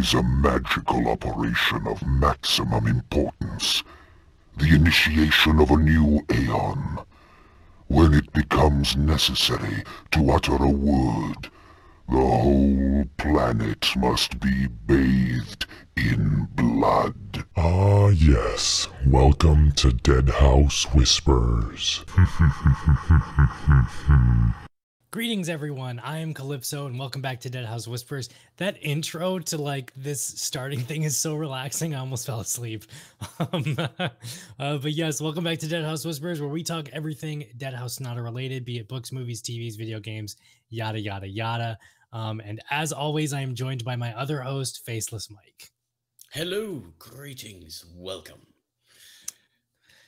is a magical operation of maximum importance. The initiation of a new aeon. When it becomes necessary to utter a word, the whole planet must be bathed in blood. Ah, yes. Welcome to Deadhaus Whispers. Greetings, everyone. I am Calypso, and welcome back to Deadhaus Whispers. That intro to like this starting thing is so relaxing. I almost fell asleep. Um, uh, but yes, welcome back to Deadhaus Whispers, where we talk everything Deadhaus Sonata related, be it books, movies, TVs, video games, yada yada yada. Um, and as always, I am joined by my other host, Faceless Mike. Hello, greetings, welcome.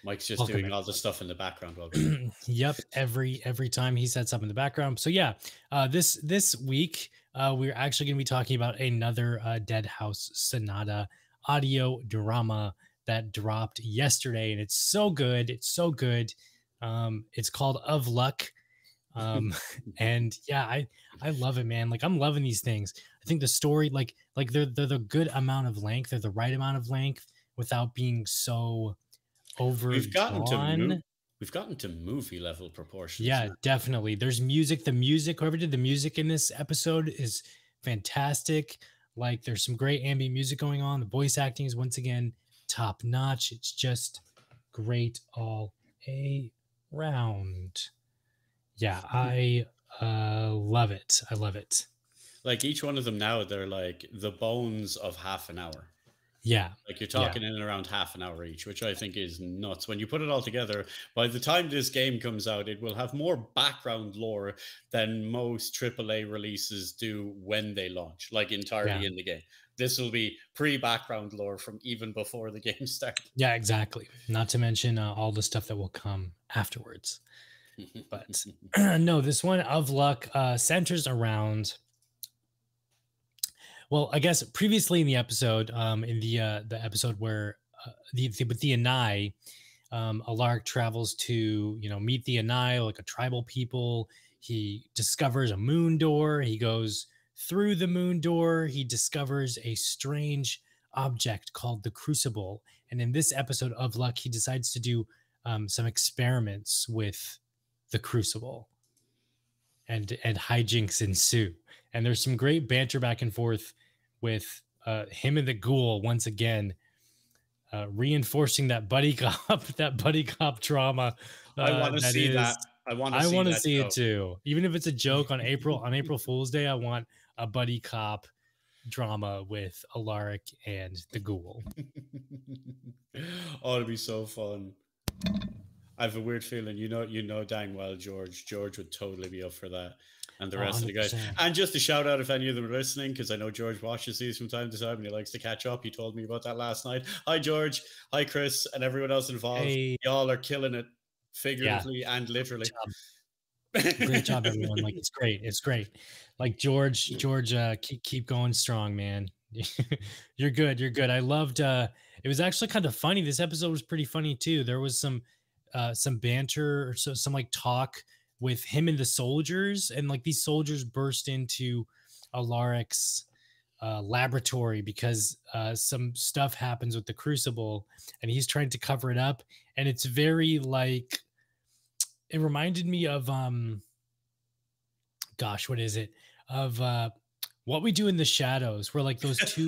Mike's just Welcome, doing all the stuff in the background. Yep every every time he sets up in the background. So yeah uh this this week uh we're actually going to be talking about another uh Deadhaus Sonata audio drama that dropped yesterday and it's so good it's so good. Um it's called of luck. Um and yeah i i love it man. Like i'm loving these things. I think the story like like they're they're the good amount of length they're the right amount of length without being so overdrawn we've gotten to mo- we've gotten to movie level proportions. yeah, now. definitely. There's music. The music, whoever did the music in this episode is fantastic. Like there's some great ambient music going on. The voice acting is once again top notch. It's just great all around. Yeah, I uh love it. I love it. Like each one of them now, they're like the bones of half an hour. Yeah. Like you're talking in and around half an hour each, which I think is nuts. When you put it all together, by the time this game comes out, it will have more background lore than most AAA releases do when they launch, like entirely Yeah. in the game. This will be pre-background lore from even before the game starts. Yeah, exactly. Not to mention uh, all the stuff that will come afterwards. But no, this one of luck uh, centers around. Well, I guess previously in the episode, um, in the uh, the episode where uh, the, the with the Anai, um, Alaric travels to you know meet the Anai, like a tribal people. He discovers a moon door. He goes through the moon door. He discovers a strange object called the Crucible. And in this episode of Luck, he decides to do um, some experiments with the Crucible, and and hijinks ensue. And there's some great banter back and forth with uh, him and the Ghoul once again, uh, reinforcing that buddy cop, that buddy cop drama. I uh, want to see is- that. I want to I want to see it too. Even if it's a joke on April on April Fool's Day, I want a buddy cop drama with Alaric and the Ghoul. oh, it'd be so fun. I have a weird feeling, you know, you know, dang well, George. George would totally be up for that, and the rest of the guys. And just a shout out if any of them are listening, because I know George watches these from time to time, and he likes to catch up. He told me about that last night. Hi, George. Hi, Chris, and everyone else involved. Hey, Y'all are killing it, figuratively and literally. great job, everyone! Like it's great. It's great. Like George, George, uh, keep keep going strong, man. you're good. You're good. I loved. uh It was actually kind of funny. This episode was pretty funny too. There was some uh some banter or so some like talk with him and the soldiers, and like these soldiers burst into Alaric's uh, laboratory because uh, some stuff happens with the crucible, and he's trying to cover it up, and it's very like it reminded me of um gosh what is it of uh what we do in the shadows where like those two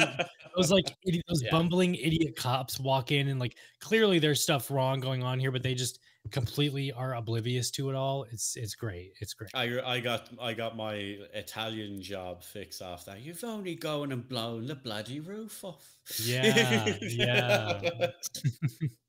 those like idi- those Yeah. bumbling idiot cops walk in and like clearly there's stuff wrong going on here but they just completely are oblivious to it all it's it's great it's great I, I got I got my Italian job fix off that. You've only gone and blown the bloody roof off. Yeah, yeah.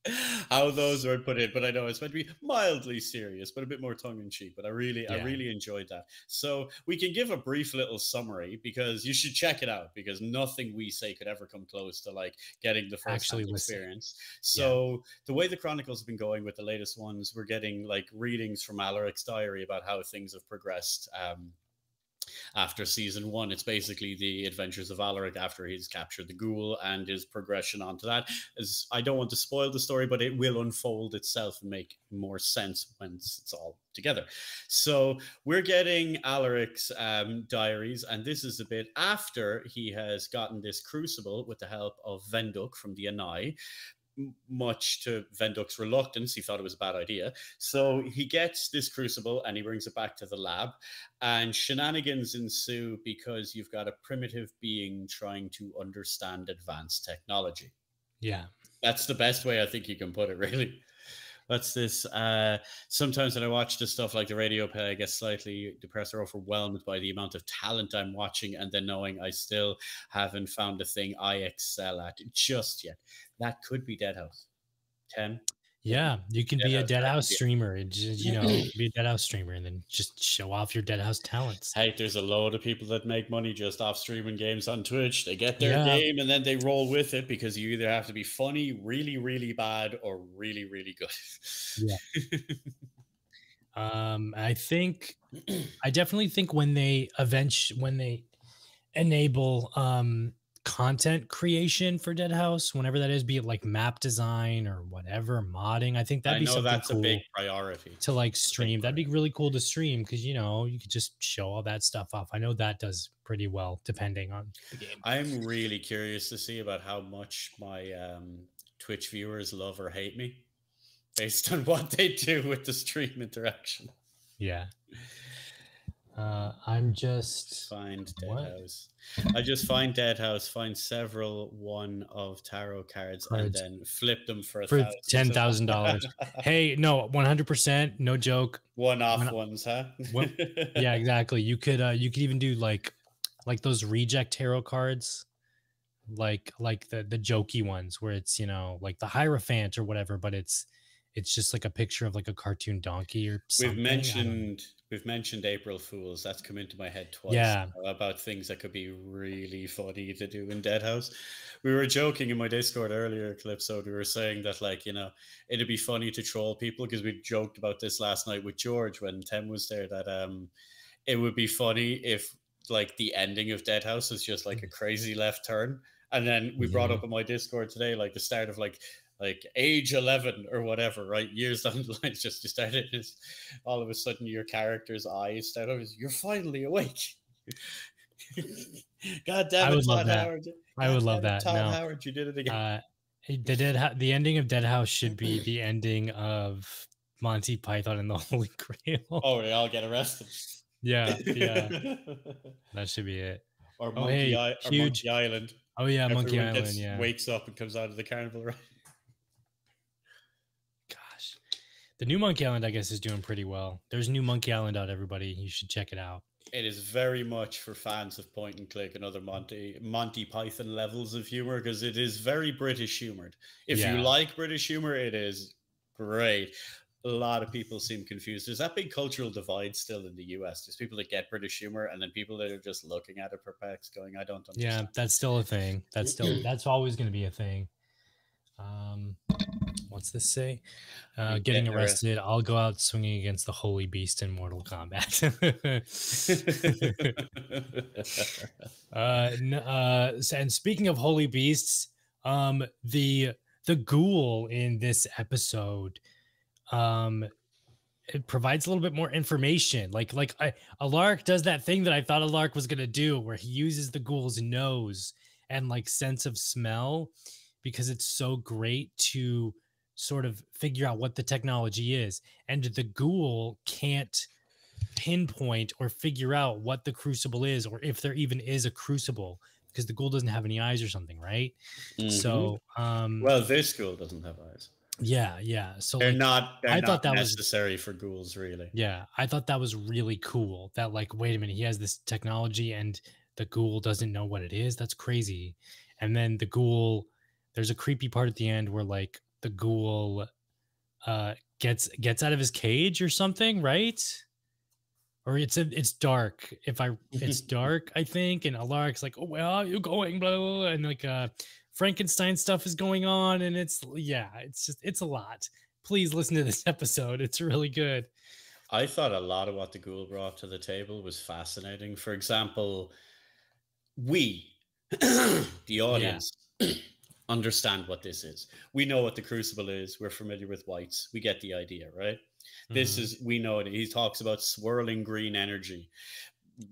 How those were put in, but I know it's meant to be mildly serious, but a bit more tongue in cheek. But I really, I really enjoyed that. So we can give a brief little summary because you should check it out because nothing we say could ever come close to like getting the first Actually experience. So the way the chronicles have been going with the latest ones, we're getting like readings from Alaric's diary about how things have progressed. Um, after season one. It's basically the adventures of Alaric after he's captured the ghoul and his progression onto that. As I don't want to spoil the story, but it will unfold itself and make more sense once it's all together. So we're getting Alaric's um, diaries, and this is a bit after he has gotten this crucible with the help of Venduk from the Anai much to Venduk's reluctance, he thought it was a bad idea. So he gets this crucible and he brings it back to the lab, and shenanigans ensue because you've got a primitive being trying to understand advanced technology. Yeah. That's the best way I think you can put it, really what's this? Uh, sometimes when I watch this stuff like the radio play, I get slightly depressed or overwhelmed by the amount of talent I'm watching, and then knowing I still haven't found a thing I excel at just yet. That could be Deadhaus. Ten. Yeah, you can be a Deadhaus, dead that house could be- streamer. and ju- You know, be a Deadhaus streamer, and then just show off your Deadhaus talents. Hey, there's a load of people that make money just off streaming games on Twitch. They get their Yeah. game and then they roll with it because you either have to be funny, really, really bad, or really, really good. Yeah. Um, I think, I definitely think when they eventually when they enable um content creation for Deadhaus, whenever that is, be it like map design or whatever, modding, I think that'd I be know something that's cool a big priority. to like stream. That'd be really cool to stream because you know you could just show all that stuff off. I know that does pretty well depending on the game. I'm really curious to see about how much my um, Twitch viewers love or hate me based on what they do with the stream interaction. Yeah. Uh, I'm just Find What? Dead House. I just find Deadhaus, find several one of tarot cards, and then flip them for a For thousand. $10,000. hey, no, 100%, no joke. one off I- ones, huh? Well, Yeah, exactly. You could uh you could even do like like those reject tarot cards like like the the jokey ones where it's, you know, like the Hierophant or whatever, but it's it's just like a picture of like a cartoon donkey or something. We've I don't know. mentioned we've mentioned April Fools. That's come into my head twice. Yeah. about things that could be really funny to do in Deadhaus. We were joking in my Discord earlier, Calypso. We were saying that like you know it'd be funny to troll people because we joked about this last night with George when Tim was there. That um, it would be funny if like the ending of Deadhaus is just like a crazy left turn. And then we brought up in my Discord today, like the start of like like age 11 or whatever, right? Years down the line, it's just you started this all of a sudden your character's eyes start over. You're finally awake. God damn I it, would love that. Howard. I would love it, that. Todd No. Howard, you did it again. Uh, the dead Hou- the ending of Deadhaus should be the ending of Monty Python and the Holy Grail. oh, they all get arrested. Yeah, yeah, that should be it. or Oh, Monkey, hey, I- or huge- Monkey Island. Oh yeah, Monkey Island. gets- Yeah. wakes up and comes out of the carnival. Right? Gosh, the new Monkey Island, I guess, is doing pretty well. There's new Monkey Island out. Everybody, you should check it out. It is very much for fans of point and click and other Monty Monty Python levels of humor because it is very British humored. If Yeah. you like British humor, it is great. A lot of people seem confused. There's that big cultural divide still in the US. There's people that get British humor and then people that are just looking at it perplexed, going, I don't understand. Yeah, that's still a thing. That's still that's always going to be a thing. Um, what's this say? Uh, getting get arre- arrested. I'll go out swinging against the holy beast in Mortal Kombat. uh, uh, and speaking of holy beasts, um, the the ghoul in this episode, um, it provides a little bit more information. Like like I, Alaric does that thing that I thought Alaric was gonna do, where he uses the ghoul's nose and like sense of smell, because it's so great to sort of figure out what the technology is, and the ghoul can't pinpoint or figure out what the crucible is, or if there even is a crucible, because the ghoul doesn't have any eyes or something, right? Mhm. So, um, well, this school doesn't have eyes. yeah, yeah. So They're like, not. They're I not thought that was- necessary for ghouls, really. Yeah, I thought that was really cool. That like, wait a minute, he has this technology and the ghoul doesn't know what it is. That's crazy. And then the ghoul, there's a creepy part at the end where like the ghoul uh gets gets out of his cage or something, right? Or it's a, it's dark. If I it's dark, I think, and Alaric's like, oh, where are you going? Blah, blah, blah. and like uh Frankenstein stuff is going on, and it's yeah, it's just it's a lot. Please listen to this episode. It's really good. I thought a lot of what the ghoul brought to the table was fascinating. For example, we, the audience, understand what this is. We know what the crucible is. We're familiar with wights. We get the idea, right? This Mhm. is we know it. He talks about swirling green energy.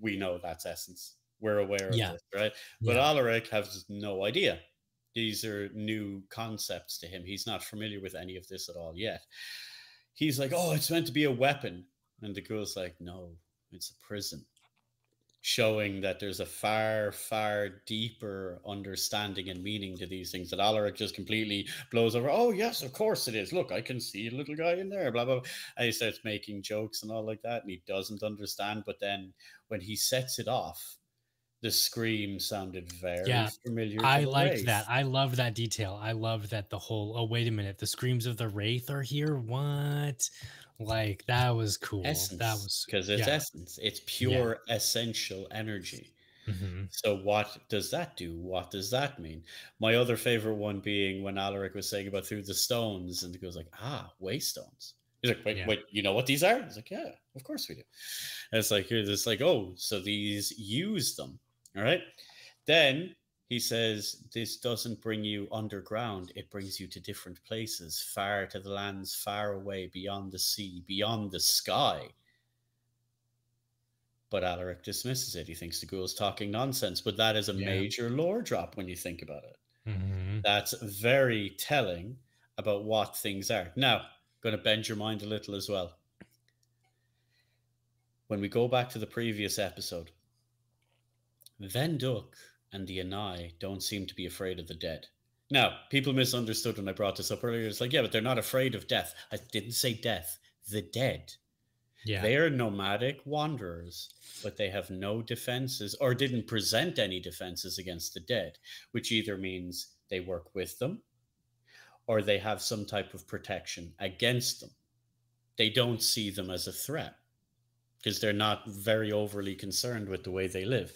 We know that's essence. We're aware of Yeah. this, right? But Yeah. Alaric has no idea. These are new concepts to him. He's not familiar with any of this at all yet. He's like, "Oh, it's meant to be a weapon," and the girl's like, "No, it's a prison." Showing that there's a far, far deeper understanding and meaning to these things that Alaric just completely blows over. Oh, yes, of course it is. Look, I can see a little guy in there, blah, blah. blah." And he starts making jokes and all like that, and he doesn't understand. But then when he sets it off, the scream sounded very Yeah, familiar. I liked Wraith. that. I love that detail. I love that the whole. Oh wait a minute, the screams of the wraith are here. What? Like that was cool. essence That was because it's yeah. essence. It's pure essential energy. Mhm. so what does that do? What does that mean? My other favorite one being when alaric was saying about through the stones and he goes like ah waystones he's like wait Yeah. wait you know what these are? He's like yeah of course we do. And it's like it's like oh so these use them. All right? Then he says this doesn't bring you underground it brings you to different places far to the lands far away beyond the sea beyond the sky but Alaric dismisses it. He thinks the ghoul's talking nonsense, but that is a Yeah. major lore drop when you think about it. Mhm. That's very telling about what things are. Now, going to bend your mind a little as well. When we go back to the previous episode, then Venduk and the Anai don't seem to be afraid of the dead. Now, people misunderstood when I brought this up earlier. It's like, yeah, but they're not afraid of death. I didn't say death, the dead. Yeah. They are nomadic wanderers, but they have no defenses or didn't present any defenses against the dead, which either means they work with them or they have some type of protection against them. They don't see them as a threat because they're not very overly concerned with the way they live.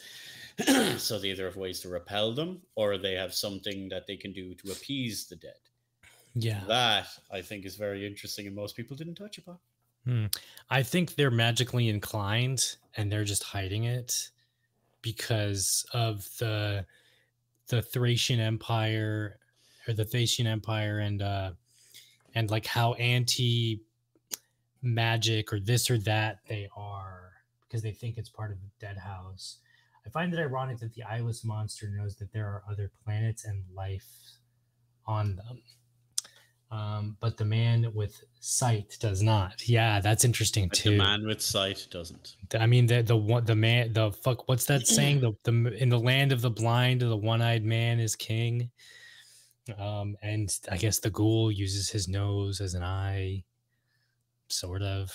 so they either have ways to repel them or they have something that they can do to appease the dead. yeah. That I think is very interesting and most people didn't touch upon. Hmm. I think they're magically inclined and they're just hiding it because of the the Thracian Empire or the Thracian Empire and uh and like how anti magic or this or that they are because they think it's part of the Deadhaus. I find it ironic that the eyeless monster knows that there are other planets and life on them. Um, but the man with sight does not. Yeah, that's interesting too. the man with sight doesn't. I mean, the the one the man the fuck. What's that saying? The the in the land of the blind, the one eyed man is king. Um, and I guess the ghoul uses his nose as an eye, sort of.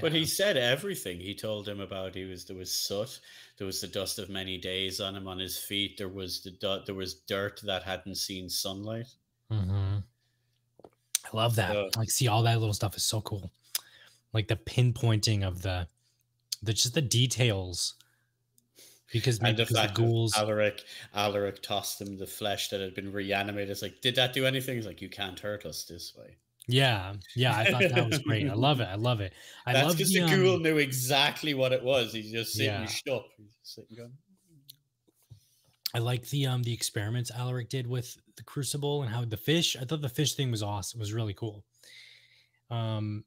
But he said everything. He told him about he was there was soot, there was the dust of many days on him on his feet. There was the there was dirt that hadn't seen sunlight. Mhm. I love that. So- like, see, all that little stuff is so cool. Like the pinpointing of the, the just the details. Because And maybe the because the ghouls. Alaric Alaric tossed him the flesh that had been reanimated. It's like, did that do anything? He's like, you can't hurt us this way. Yeah, yeah, I thought that was great. I love it. I love it. I That's love because the, the, ghoul um, knew exactly what it was. He's just sitting Yeah. just sitting going, I like the um the experiments Alaric did with the crucible and how the fish. I thought the fish thing was awesome. It was really cool. Um,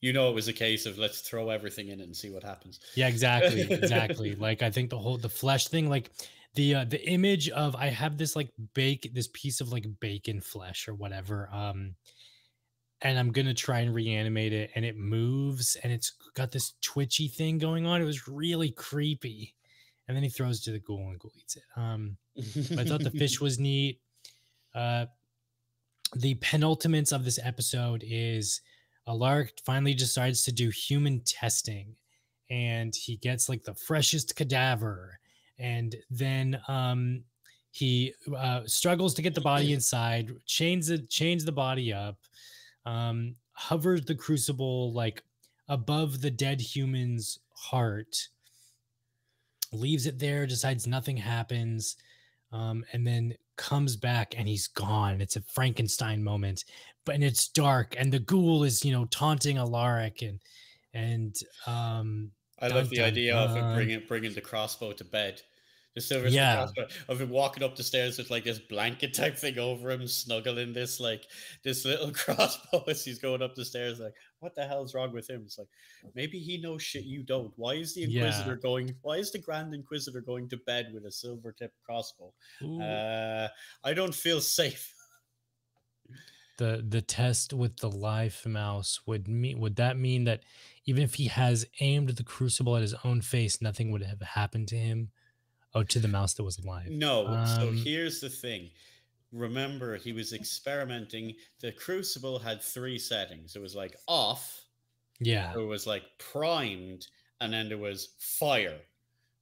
you know, it was a case of let's throw everything in it and see what happens. yeah, exactly, exactly. like I think the whole the flesh thing, like the uh, the image of I have this like bake this piece of like bacon flesh or whatever. Um, and I'm gonna try and reanimate it, and it moves, and it's got this twitchy thing going on. It was really creepy. And then he throws it to the ghoul, and the ghoul eats it. Um, I thought the fish was neat. Uh, the penultimate of this episode is Alaric finally decides to do human testing, and he gets like the freshest cadaver, and then um, he uh, struggles to get the body inside, chains it, chains the body up, um, hovers the crucible like above the dead human's heart, leaves it there, decides nothing happens um, and then comes back and he's gone. It's a Frankenstein moment, but and it's dark, and the ghoul is you know taunting Alaric, and and um, I love the idea of dun. bringing bringing the crossbow to bed. The silver Yeah. crossbow of him walking up the stairs with like this blanket type thing over him, snuggling this like this little crossbow as he's going up the stairs. Like, what the hell's wrong with him? It's like maybe he knows shit you don't. Why is the Yeah. Inquisitor going? Why is the Grand Inquisitor going to bed with a silver tipped crossbow? Uh, I don't feel safe. the the test with the live mouse would mean would that mean that even if he has aimed the crucible at his own face, nothing would have happened to him? Oh, to the mouse that was alive. No. so Um, here's the thing. Remember, he was experimenting. The Crucible had three settings. It was like off, Yeah. it was like primed, and then there was fire,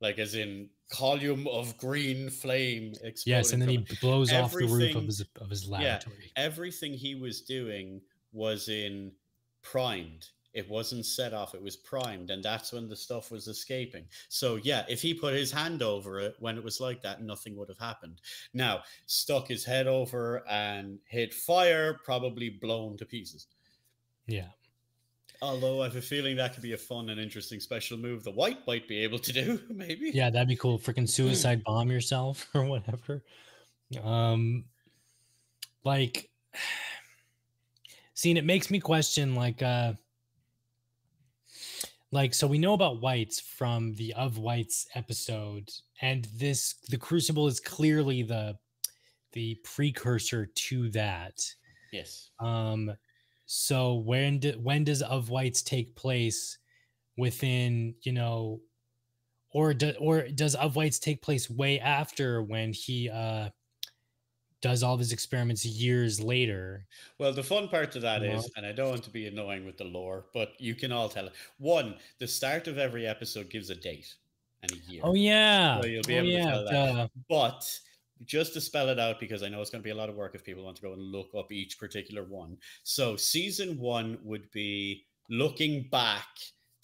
like as in column of green flame. Yes, and then he blows off the roof of his of his laboratory. yeah, laboratory. everything he was doing was in primed. It wasn't set off, it was primed, and that's when the stuff was escaping. So, yeah, if he put his hand over it when it was like that, nothing would have happened. Now, stuck his head over and hit fire, probably blown to pieces. Yeah. Although I have a feeling that could be a fun and interesting special move the wight might be able to do, maybe. Yeah, that'd be cool. Freaking suicide bomb yourself or whatever. Um like seeing it makes me question like uh like so we know about wights from the of wights episode and this the crucible is clearly the the precursor to that Yes. um so when do, when does of wights take place within you know or do, or does of wights take place way after when he uh does all of his experiments years later Well, the fun part to that is, Yeah. and I don't want to be annoying with the lore, but you can all tell it. One, the start of every episode gives a date and a year. oh yeah So you'll be oh, able to tell that. duh. But just to spell it out, because I know it's going to be a lot of work if people want to go and look up each particular one. So season one would be looking back.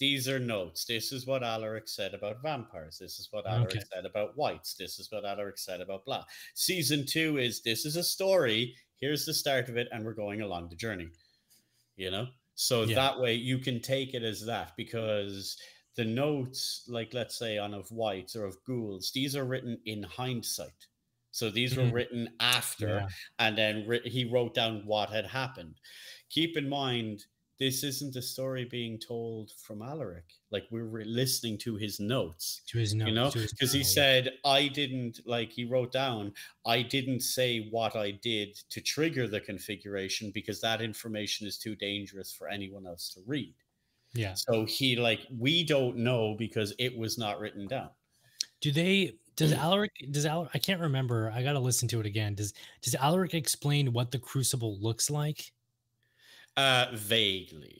These are notes. This is what Alaric said about vampires. This is what Alaric Okay. said about wights. This is what Alaric said about blah. Season two is this is a story. Here's the start of it, and we're going along the journey. You know? So Yeah. that way you can take it as that because the notes, like let's say on of wights or of ghouls, these are written in hindsight. So these were Mhm. written after, Yeah. and then he wrote down what had happened. Keep in mind, this isn't a story being told from Alaric. Like we're re- listening to his notes to his notes you know because he said i didn't like he wrote down i didn't say what i did to trigger the configuration because that information is too dangerous for anyone else to read. Yeah. So he like we don't know because it was not written down. Do they does alaric does alaric i can't remember i gotta listen to it again. Does does alaric explain what the crucible looks like uh vaguely.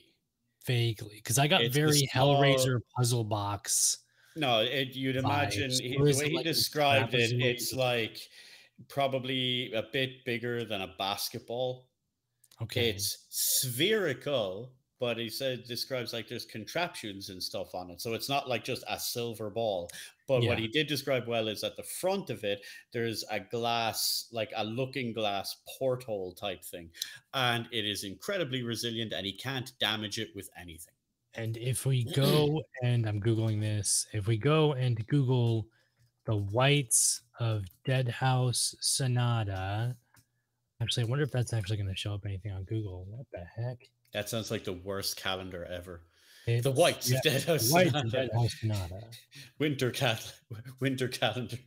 Vaguely because i got It's very small- hellraiser puzzle box no it, you'd imagine he, the it way he like described it it's like probably a bit bigger than a basketball. Okay. It's spherical, but he said describes like there's contraptions and stuff on it. So it's not like just a silver ball. But what he did describe well is at the front of it, there's a glass, like a looking glass porthole type thing. And it is incredibly resilient and he can't damage it with anything. And if we go and I'm googling this, if we go and Google the wights of Deadhaus Sonata, actually, I wonder if that's actually going to show up anything on Google. What the heck? That sounds like the worst calendar ever. It's, The wights yeah, of Deadhaus the wights Sonata. Sonata. Winter cal- winter calendar.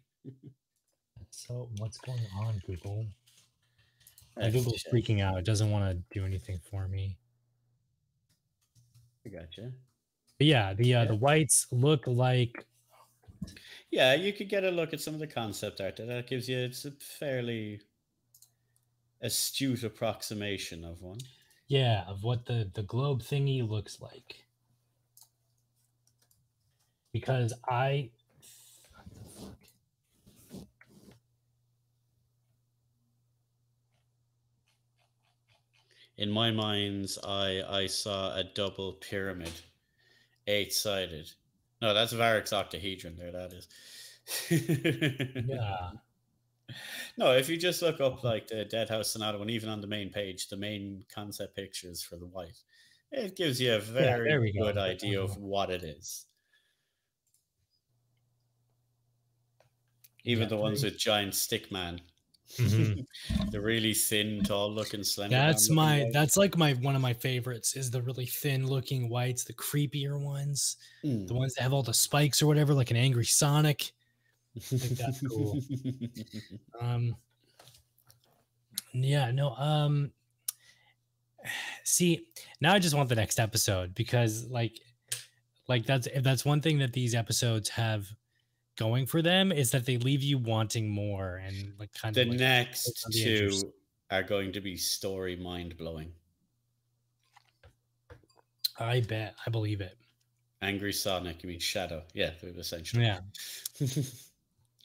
So what's going on, Google? Google's gotcha. freaking out. It doesn't want to do anything for me. I gotcha. But yeah, the uh, Yeah. the wights look like Yeah, you could get a look at some of the concept art. That gives you it's a fairly astute approximation of one. Yeah of what the the globe thingy looks like. Because I what the fuck? In my mind's eye, I saw a double pyramid, eight sided. No, that's Varric's octahedron. There, that is. Yeah. No, if you just look up like the Deadhaus Sonata one, even on the main page, the main concept pictures for the wight, it gives you a very go. good There idea of what it is. Even Yeah, the ones with giant stick man, Mhm. the really thin, tall looking slender. That's my guys. that's like my one of my favorites is the really thin looking wights, the creepier ones, Mm. the ones that have all the spikes or whatever, like an angry Sonic. Think that's cool. Um yeah, no, um see, now I just want the next episode because like like that's if that's one thing that these episodes have going for them is that they leave you wanting more and like kind the of like, next two are going to be story mind blowing. I bet I believe it. Angry Sonic, you mean Shadow? Yeah, essentially. Yeah.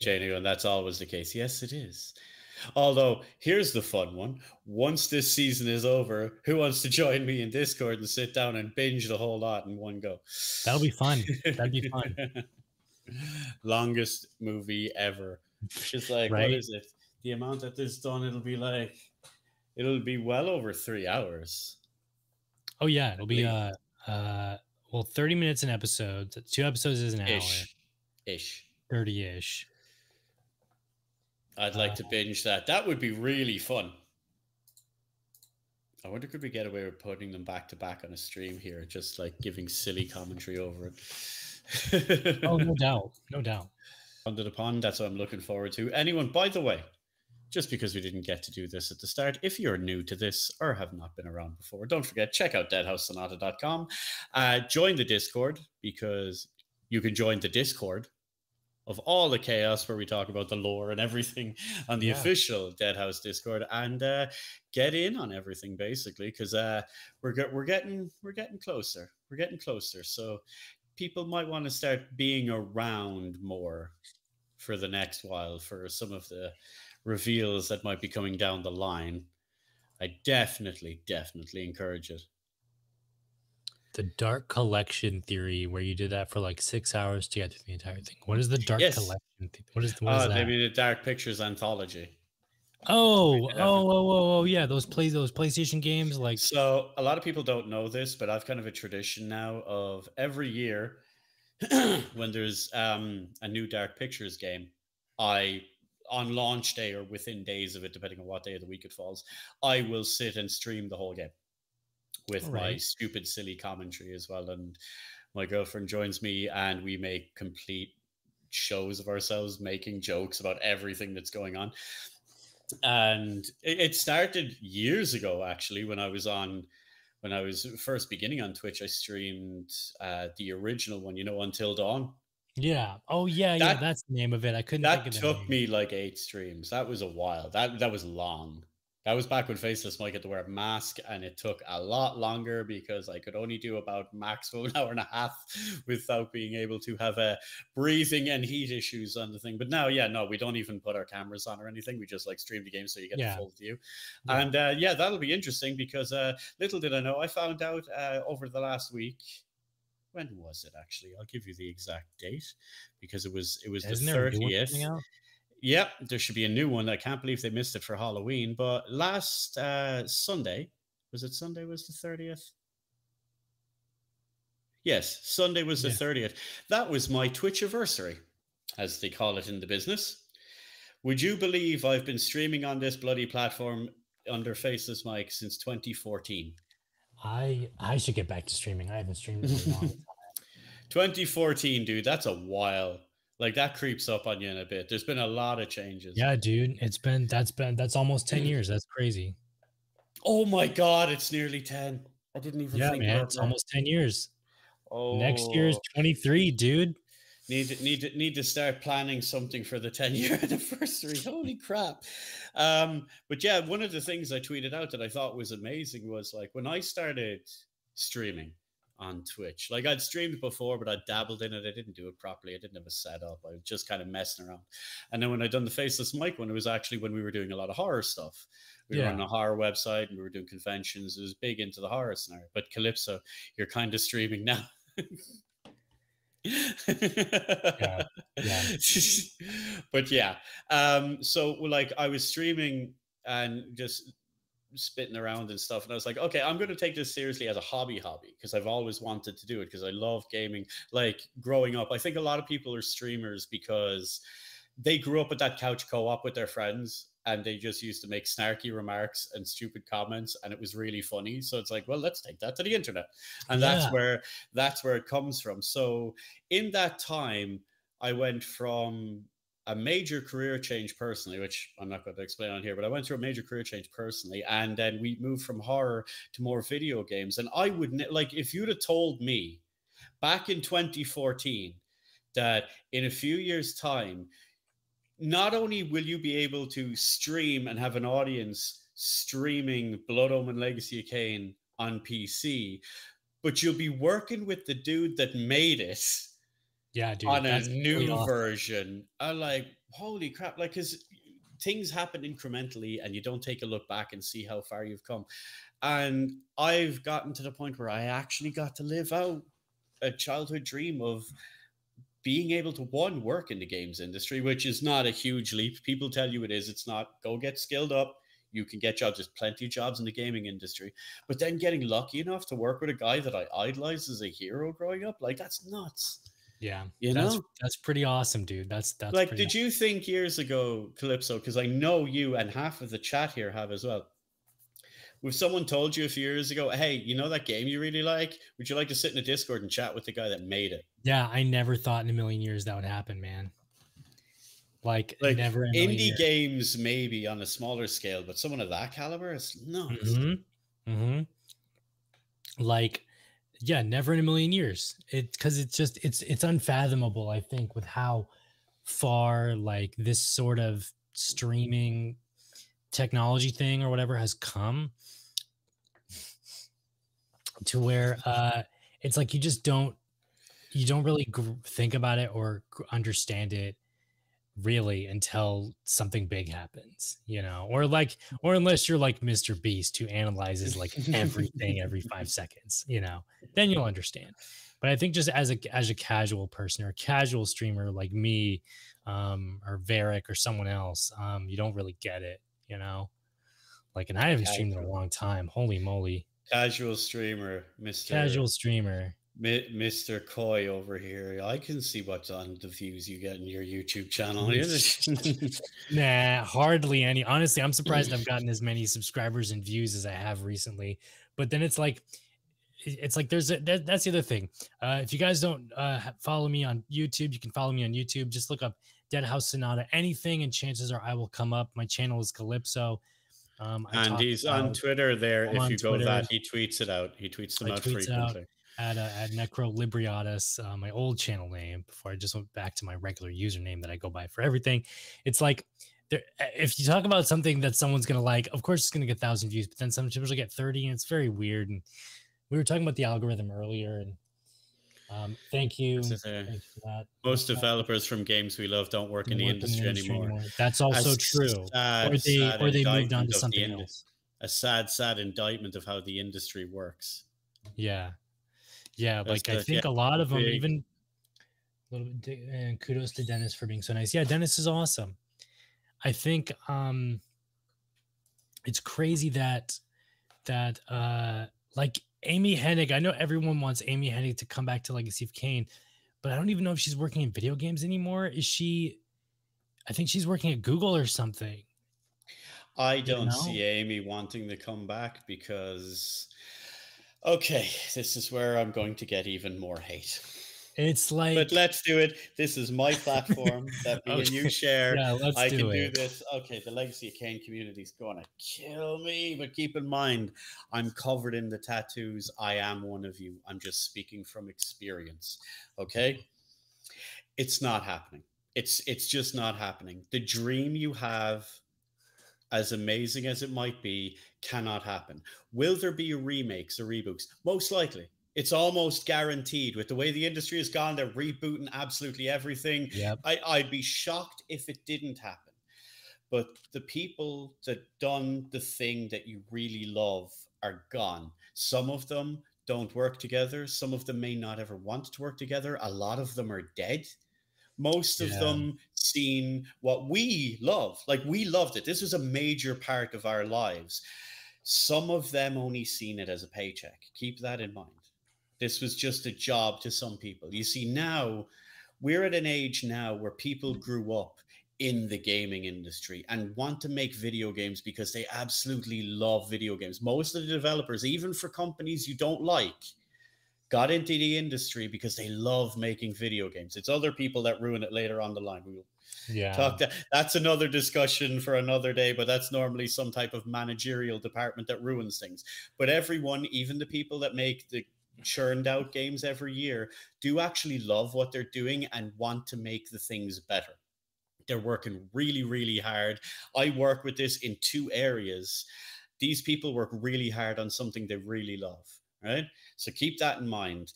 Janu, and that's always the case. Yes, it is. Although, here's the fun one. Once this season is over, who wants to join me in Discord and sit down and binge the whole lot in one go? That'll be fun. That'd be fun. Longest movie ever. Just like, Right? what is it? The amount that this done, it'll be like, it'll be well over three hours. Oh yeah, it'll be uh uh well 30 minutes an episode. Two episodes is an hour, Ish. Ish. 30-ish. I'd like to binge that. That would be really fun. I wonder could we get away with putting them back to back on a stream here, just like giving silly commentary over it. Oh, no doubt. No doubt. Under the pond, that's what I'm looking forward to. Anyone, by the way, just because we didn't get to do this at the start, if you're new to this or have not been around before, don't forget, check out deadhaussonata.com. Uh, join the Discord because you can join the Discord of all the chaos where we talk about the lore and everything on the Yeah. official Deadhaus Discord and uh, get in on everything basically because uh, we're get, we're getting we're getting closer. We're getting closer. So people might want to start being around more for the next while for some of the reveals that might be coming down the line. I definitely, definitely encourage it. The Dark Collection theory, where you did that for like six hours to get through the entire thing. What is the Dark Yes. Collection? Th- what is what is Uh, that? maybe the Dark Pictures anthology. oh, oh, oh, oh, oh, yeah, those play those PlayStation games, like So a lot of people don't know this, but I've kind of a tradition now of every year when there's um, a new Dark Pictures game, I on launch day or within days of it, depending on what day of the week it falls, I will sit and stream the whole game with my stupid, silly commentary as well. And my girlfriend joins me, and we make complete shows of ourselves making jokes about everything that's going on. And it, it started years ago, actually, when I was on when I was first beginning on Twitch, I streamed uh, the original one, you know, Until Dawn. yeah, oh yeah, yeah, that's the name of it. I couldn't That took name. me like eight streams. That was a while. That that was long. That was back when Faceless Mike had to wear a mask, and it took a lot longer because I could only do about maximum an hour and a half without being able to have a breathing and heat issues on the thing. But now, yeah, no, we don't even put our cameras on or anything. We just like stream the game so you get Yeah. the full view. Yeah. And uh, yeah, that'll be interesting because uh, little did I know, I found out uh, over the last week. When was it actually? I'll give you the exact date because it was it was Isn't the thirtieth. a new one thirtieth. Yep, there should be a new one. I can't believe they missed it for Halloween. But last uh, Sunday, was it Sunday? Was the thirtieth? Yes, Sunday was the Yeah. thirtieth. That was my Twitch anniversary, as they call it in the business. Would you believe I've been streaming on this bloody platform under Faceless Mike since 2014? I I should get back to streaming. I haven't streamed in a long time. 2014, dude. That's a while. Like that creeps up on you in a bit. There's been a lot of changes. Yeah, dude, it's been that's been that's almost ten years. That's crazy. Oh my god, it's nearly 10. I didn't even Yeah, think man, it's that. almost ten years. Oh, Next year is twenty three, dude. need to, need to, need to start planning something for the 10 year anniversary. Holy crap. Um, but yeah, one of the things I tweeted out that I thought was amazing was like when I started streaming on Twitch, like I'd streamed before, but I dabbled in it. I didn't do it properly. I didn't have a setup. I was just kind of messing around. And then when I'd done the Faceless Mike one, it was actually when we were doing a lot of horror stuff. We were on a horror website and we were doing conventions. It was big into the horror scenario. But Calypso, you're kind of streaming now. yeah, yeah. but yeah um so like i was streaming and just spitting around and stuff. And I was like, okay, I'm going to take this seriously as a hobby hobby because I've always wanted to do it because I love gaming. Like growing up, I think a lot of people are streamers because they grew up with that couch co-op with their friends and they just used to make snarky remarks and stupid comments and it was really funny so it's like well let's take that to the internet and Yeah. that's where that's where it comes from so in that time i went from a major career change personally which i'm not going to explain on here but i went through a major career change personally and then we moved from horror to more video games. And i would ne- like if you'd have told me back in 2014 that in a few years time not only will you be able to stream and have an audience streaming Blood Omen Legacy of Kain on PC, but you'll be working with the dude that made it Yeah, dude. on a new awesome. version. I'm like, holy crap! Like, because things happen incrementally, and you don't take a look back and see how far you've come. And I've gotten to the point where I actually got to live out a childhood dream of being able to one work in the games industry, which is not a huge leap. People tell you it is. It's not. Go get skilled up. You can get jobs. There's plenty of jobs in the gaming industry. But then getting lucky enough to work with a guy that I idolized as a hero growing up, like that's nuts. Yeah, You that's know? that's pretty awesome, dude. That's that's like, did you think years ago, Calypso? Because I know you and half of the chat here have as well. If someone told you a few years ago, hey, you know that game you really like? Would you like to sit in a Discord and chat with the guy that made it? Yeah, I never thought in a million years that would happen, man. Like, Like, never in Indie years. games, maybe on a smaller scale, but someone of that caliber, it's nuts. Mhm, mhm. Like, yeah, never in a million years. It because it's just it's it's unfathomable. I think with how far like this sort of streaming technology thing or whatever has come to where uh it's like you just don't you don't really gr- think about it or understand it really until something big happens you know or like or unless you're like mr beast who analyzes like everything every five seconds you know then you'll understand. But i think just as a as a casual person or a casual streamer like me um or Varric or someone else um you don't really get it you know? Like and i haven't streamed in a long time holy moly. Casual streamer, Mr. casual streamer Mr. Coy over here. I can see what's on the views you get in your YouTube channel. Nah, hardly any. Honestly, I'm surprised I've gotten as many subscribers and views as I have recently. But then it's like, it's like there's a that, that's the other thing. Uh, if you guys don't uh, follow me on YouTube, you can follow me on YouTube. Just look up Deadhaus Sonata, anything, and chances are I will come up. My channel is Calypso. Um, and talk he's on Twitter there. I'm if on you go that, he tweets it out. He tweets them I out tweets it out. At uh, at Necro Libriatus, uh, my old channel name, before I just went back to my regular username that I go by for everything. It's like there, if you talk about something that someone's gonna like, of course it's gonna get thousand views, but then some people get thirty, and it's very weird. And we were talking about the algorithm earlier, and um, thank you, thank you for that. Most developers from games we love don't work in the work industry anymore. That's also A true. sad, Or they or they moved on to something else. A sad, sad indictment of how the industry works. Yeah. Yeah. That's Like I think yeah. a lot of them, Big- even a little bit, and kudos to Denis for being so nice. Yeah. Denis is awesome. I think um it's crazy that, that, uh, like Amy Hennig, I know everyone wants Amy Hennig to come back to Legacy of Kain, but I don't even know if she's working in video games anymore. Is she? I think she's working at Google or something. I don't know? see Amy wanting to come back because, okay, this is where I'm going to get even more hate. It's like, But let's do it. This is my platform that me and you share. yeah, let's I do can it. do this. Okay, the Legacy of Kain community is going to kill me, but keep in mind, I'm covered in the tattoos. I am one of you. I'm just speaking from experience. Okay, it's not happening. It's it's just not happening. The dream you have, as amazing as it might be, cannot happen. Will there be remakes or reboots? Most likely. It's almost guaranteed with the way the industry has gone. They're rebooting absolutely everything. Yep. I, I'd be shocked if it didn't happen. But the people that done the thing that you really love are gone. Some of them don't work together. Some of them may not ever want to work together. A lot of them are dead. Most of Yeah. them seen what we love. Like we loved it. This was a major part of our lives. some of them only seen it as a paycheck. Keep that in mind. This was just a job to some people. You see, now we're at an age now where people grew up in the gaming industry and want to make video games because they absolutely love video games. Most of the developers, even for companies you don't like, got into the industry because they love making video games. It's other people that ruin it later on the line. We'll Yeah. talk to, that's another discussion for another day, but that's normally some type of managerial department that ruins things. But everyone, even the people that make the churned out games every year, do actually love what they're doing and want to make the things better. They're working really, really hard. I work with this in two areas. These people work really hard on something they really love, right? So keep that in mind.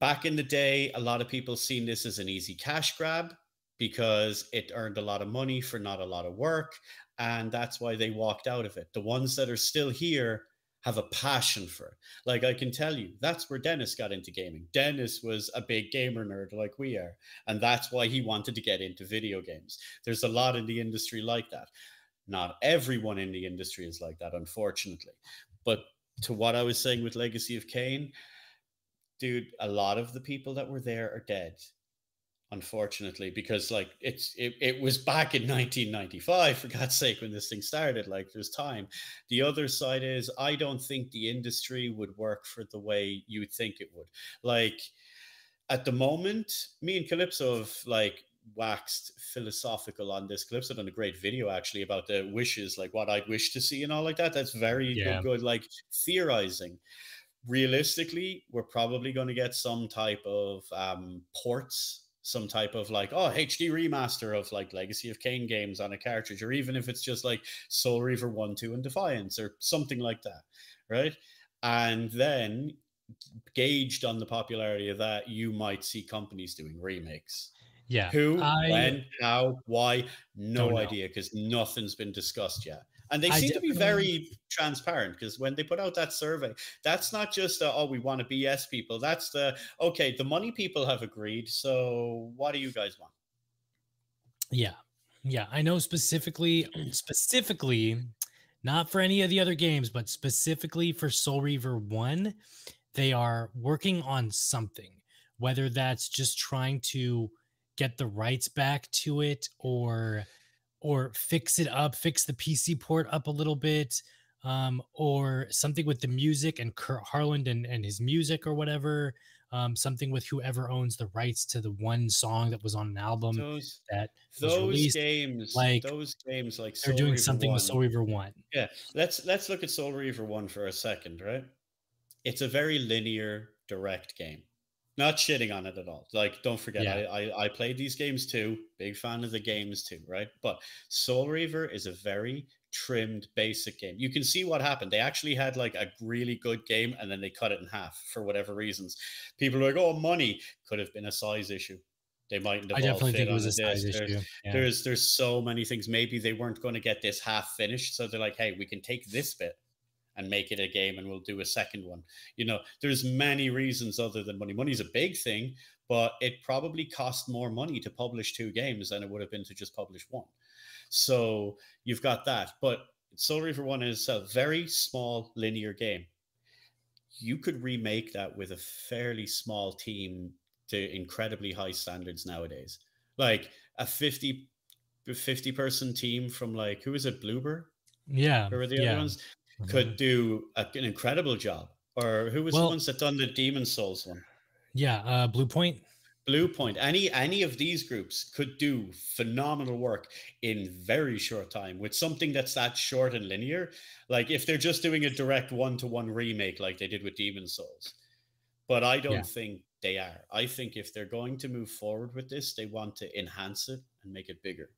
Back in the day, a lot of people seen this as an easy cash grab because it earned a lot of money for not a lot of work. And that's why they walked out of it. The ones that are still here have a passion for it. Like I can tell you, that's where Denis got into gaming. Denis was a big gamer nerd like we are. And that's why he wanted to get into video games. There's a lot in the industry like that. Not everyone in the industry is like that, unfortunately. But to what I was saying with Legacy of Kain, dude, a lot of the people that were there are dead unfortunately because like it's it, it was back in 1995 for god's sake when this thing started like there's time. The other side is i don't think the industry would work for the way you think it would. Like at the moment me and calypso have like waxed philosophical on this. Calypso done a great video actually about the wishes like what i'd wish to see and all like that. That's very Yeah. good, good like theorizing. Realistically we're probably going to get some type of um ports some type of like oh hd remaster of like legacy of Kain games on a cartridge or even if it's just like soul reaver 1 2 and defiance or something like that right? And then gauged on the popularity of that you might see companies doing remakes. Yeah. who I- when how why? No idea because nothing's been discussed yet and they I seem to be very transparent because when they put out that survey that's not just uh, oh we want to bs people that's the okay the money people have agreed so what do you guys want Yeah. Yeah. I know specifically, specifically, not for any of the other games, but specifically for Soul Reaver 1, they are working on something, whether that's just trying to get the rights back to it or or fix it up, fix the PC port up a little bit, um, or something with the music and Kurt Harland and, and his music or whatever. Um, something with whoever owns the rights to the one song that was on an album those that those released. games like, those games like They're Soul doing Reaver something 1, with Soul Reaver 1. Yeah, let's let's look at Soul Reaver one for a second, right? It's a very linear, direct game. Not shitting on it at all. Like, don't forget, Yeah. I, I I played these games too. Big fan of the games too, right? But Soul Reaver is a very trimmed, basic game. You can see what happened. They actually had like a really good game, and then they cut it in half for whatever reasons. People are like, "Oh, money could have been a size issue." They mightn't have I definitely fit think it was a size disc. There's- issue. Yeah. there's there's so many things maybe they weren't going to get this half finished so they're like hey we can take this bit and make it a game and we'll do a second one you know there's many reasons other than money money's a big thing but it probably cost more money to publish two games than it would have been to just publish one so you've got that but soul reaver 1 is a very small linear game you could remake that with a fairly small team to incredibly high standards nowadays like a 50 50 person team from like who is it Bloober? yeah. Who were the yeah. other ones? Mhm. Could do a, an incredible job. Or who was the ones that done the Demon Souls one? Yeah. Uh, Blue Point. Bluepoint. Any any of these groups could do phenomenal work in very short time with something that's that short and linear. Like if they're just doing a direct one to one remake like they did with Demon Souls. But I don't Yeah. think they are. I think if they're going to move forward with this, they want to enhance it and make it bigger.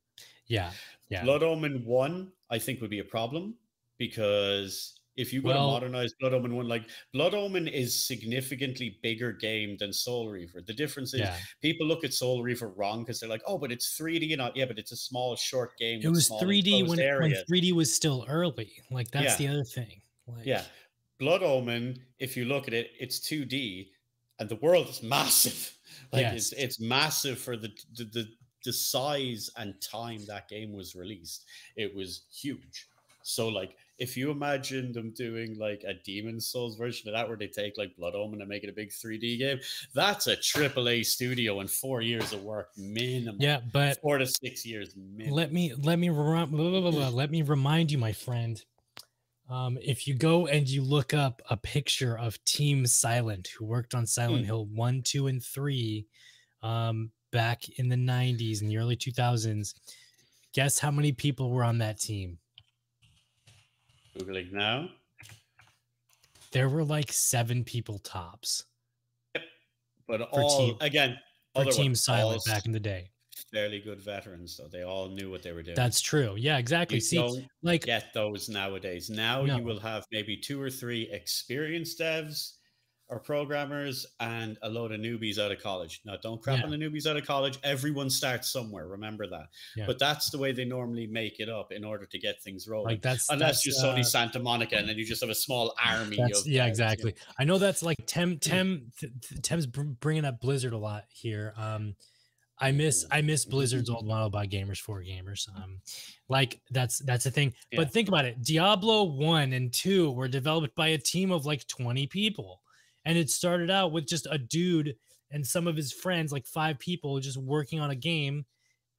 Yeah. Yeah. Blood Omen 1, I think, would be a problem because if you go Well- to modernize Blood Omen 1, like Blood Omen is significantly bigger game than Soul Reaver. The difference is yeah. people look at Soul Reaver wrong because they're like, oh, but it's 3D and not yeah, but it's a small, short game. It was 3D when, when 3D was still early. Like that's Yeah. the other thing. Like, Yeah. Blood Omen, if you look at it, it's 2D and the world is massive. Like it's Yes. it's massive for the, the the the size and time that game was released. It was huge. So like if you imagine them doing like a Demon Souls version of that, where they take like Blood Omen and make it a big 3D game, that's a triple A studio and four years of work minimum. Yeah, but four to six years minimum. let me let me blah, blah, blah, let me remind you, my friend. Um, if you go and you look up a picture of Team Silent, who worked on Silent Hmm. Hill one, two, and three, um, back in the '90s and the early 2000s, guess how many people were on that team? Googling now. There were like seven people tops Yep. But all Team- again, for Team Silent back in the day. fairly good veterans, so they all knew what they were doing. That's true. Yeah, exactly. you See, don't like get those nowadays. Now No. you will have maybe two or three experienced devs or programmers and a load of newbies out of college. Now, don't crap Yeah. on the newbies out of college. Everyone starts somewhere. Remember that. Yeah. But that's the way they normally make it up in order to get things rolling. like that's Unless that's, you're Sony uh, Santa Monica and then you just have a small army yeah, you exactly. know. I know that's like Tem Tem Tem's bringing up Blizzard a lot here. Um, I miss I miss Blizzard's old model by gamers for gamers. Um, like that's that's a thing. Yeah. But think about it: Diablo one and two were developed by a team of like twenty people, and it started out with just a dude and some of his friends, like five people, just working on a game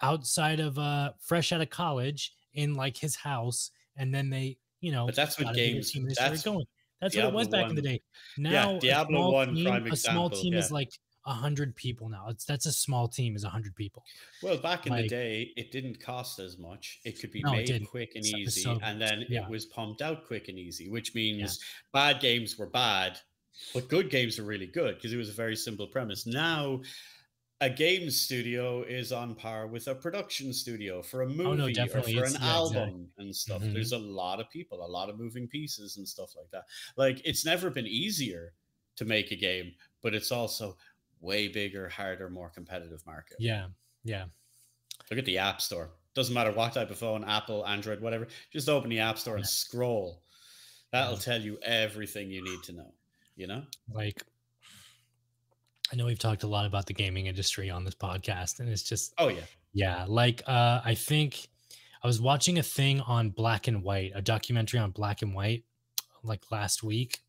outside of uh fresh out of college in like his house, and then they you know But that's what got a bigger games- team and started that's going. That's what it was back in the day. Now, a Diablo small 1 team, prime a small example, team is like a hundred people now. It's that's a small team is a hundred people. Well, back in the day, it didn't cost as much. It could be No, made quick and So- easy, so- and then yeah. it was pumped out quick and easy, which means bad games were bad, but good games are really good because it was a very simple premise. Now, a game studio is on par with a production studio for a movie Oh, no, or for an yeah, album exactly. and stuff. Mhm. There's a lot of people, a lot of moving pieces and stuff like that. Like, it's never been easier to make a game, but it's also way bigger, harder, more competitive market. Yeah, yeah. Look at the App Store. Doesn't matter what type of phone, Apple, Android, whatever. Just open the App Store and Yeah. scroll. That'll Yeah. tell you everything you need to know. You know? Like I know we've talked a lot about the gaming industry on this podcast, and it's just Oh yeah. Yeah, like uh I think I was watching a thing on Black and White, a documentary on Black and White like last week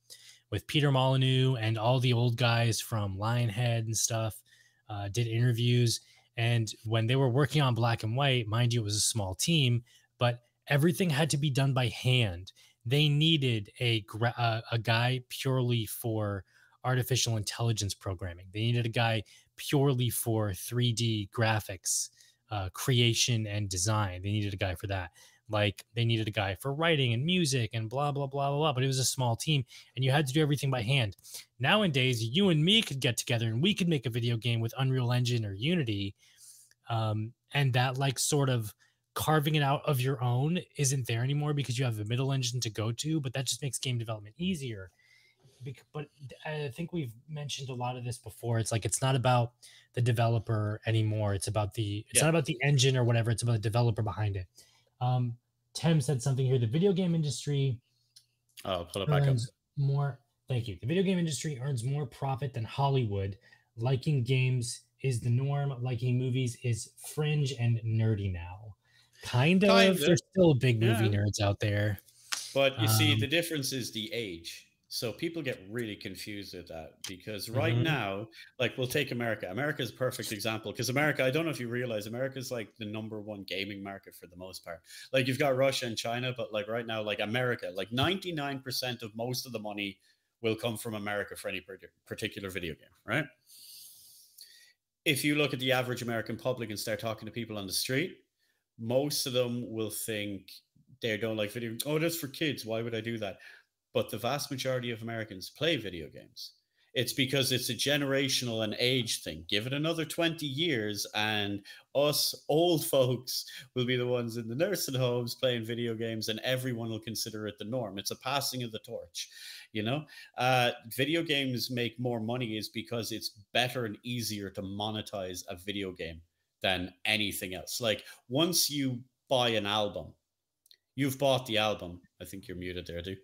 with Peter Molyneux and all the old guys from Lionhead and stuff uh did interviews and when they were working on Black and White, mind you it was a small team, but everything had to be done by hand. They needed a gra- uh, a guy purely for artificial intelligence programming. They needed a guy purely for 3D graphics uh, creation and design. They needed a guy for that. Like they needed a guy for writing and music and blah blah blah blah blah. But it was a small team, and you had to do everything by hand. Nowadays, you and me could get together and we could make a video game with Unreal Engine or Unity, um, and that like sort of carving it out of your own isn't there anymore because you have a middle engine to go to. But that just makes game development easier. But I think we've mentioned a lot of this before. It's like it's not about the developer anymore. It's about the it's Yeah. not about the engine or whatever. It's about the developer behind it. Um, Tim said something here. The video game industry Oh, I'll pull it back up. more. Thank you. The video game industry earns more profit than Hollywood. Liking games is the norm. Liking movies is fringe and nerdy now. Kind of. Kinda. There's still big movie Yeah. nerds out there. But you see, Um, the difference is the age. So people get really confused with that because right Mhm. now, like we'll take America. America is a perfect example because America, I don't know if you realize America is like the number one gaming market for the most part. Like you've got Russia and China, but like right now, like America, like 99% of most of the money will come from America for any particular video game, right? If you look at the average American public and start talking to people on the street, most of them will think they don't like video. Oh, that's for kids. Why would I do that? But the vast majority of Americans play video games. It's because it's a generational and age thing. Give it another 20 years, and us old folks will be the ones in the nursing homes playing video games, and everyone will consider it the norm. It's a passing of the torch. You know, uh, video games make more money is because it's better and easier to monetize a video game than anything else. Like once you buy an album, you've bought the album. I think you're muted there, dude.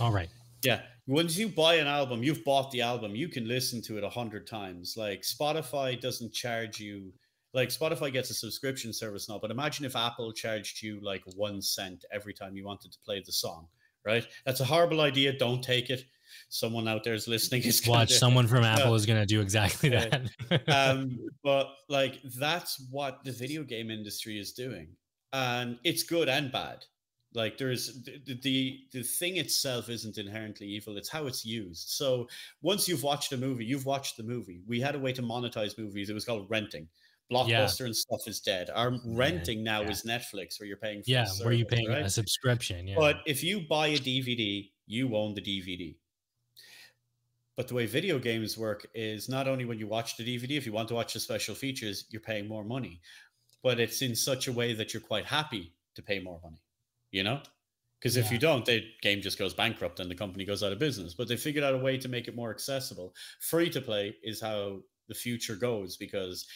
All right. Yeah. Once you buy an album, you've bought the album. You can listen to it a hundred times. Like Spotify doesn't charge you. Like Spotify gets a subscription service now, but imagine if Apple charged you like one cent every time you wanted to play the song, right? That's a horrible idea. Don't take it. Someone out there is listening. Is Watch someone from Apple Yeah. is going to do exactly Yeah. that. um, but like that's what the video game industry is doing, and it's good and bad. Like there's the, the the thing itself isn't inherently evil; it's how it's used. So once you've watched a movie, you've watched the movie. We had a way to monetize movies. It was called renting. Blockbuster and stuff is dead. Our renting now yeah. is Netflix, where you're paying. For yeah, the where you service, paying right? a subscription. Yeah. But if you buy a DVD, you own the DVD. But the way video games work is not only when you watch the DVD, if you want to watch the special features, you're paying more money. But it's in such a way that you're quite happy to pay more money, you know? Because if you don't, the game just goes bankrupt and the company goes out of business. But they figured out a way to make it more accessible. Free to play is how the future goes because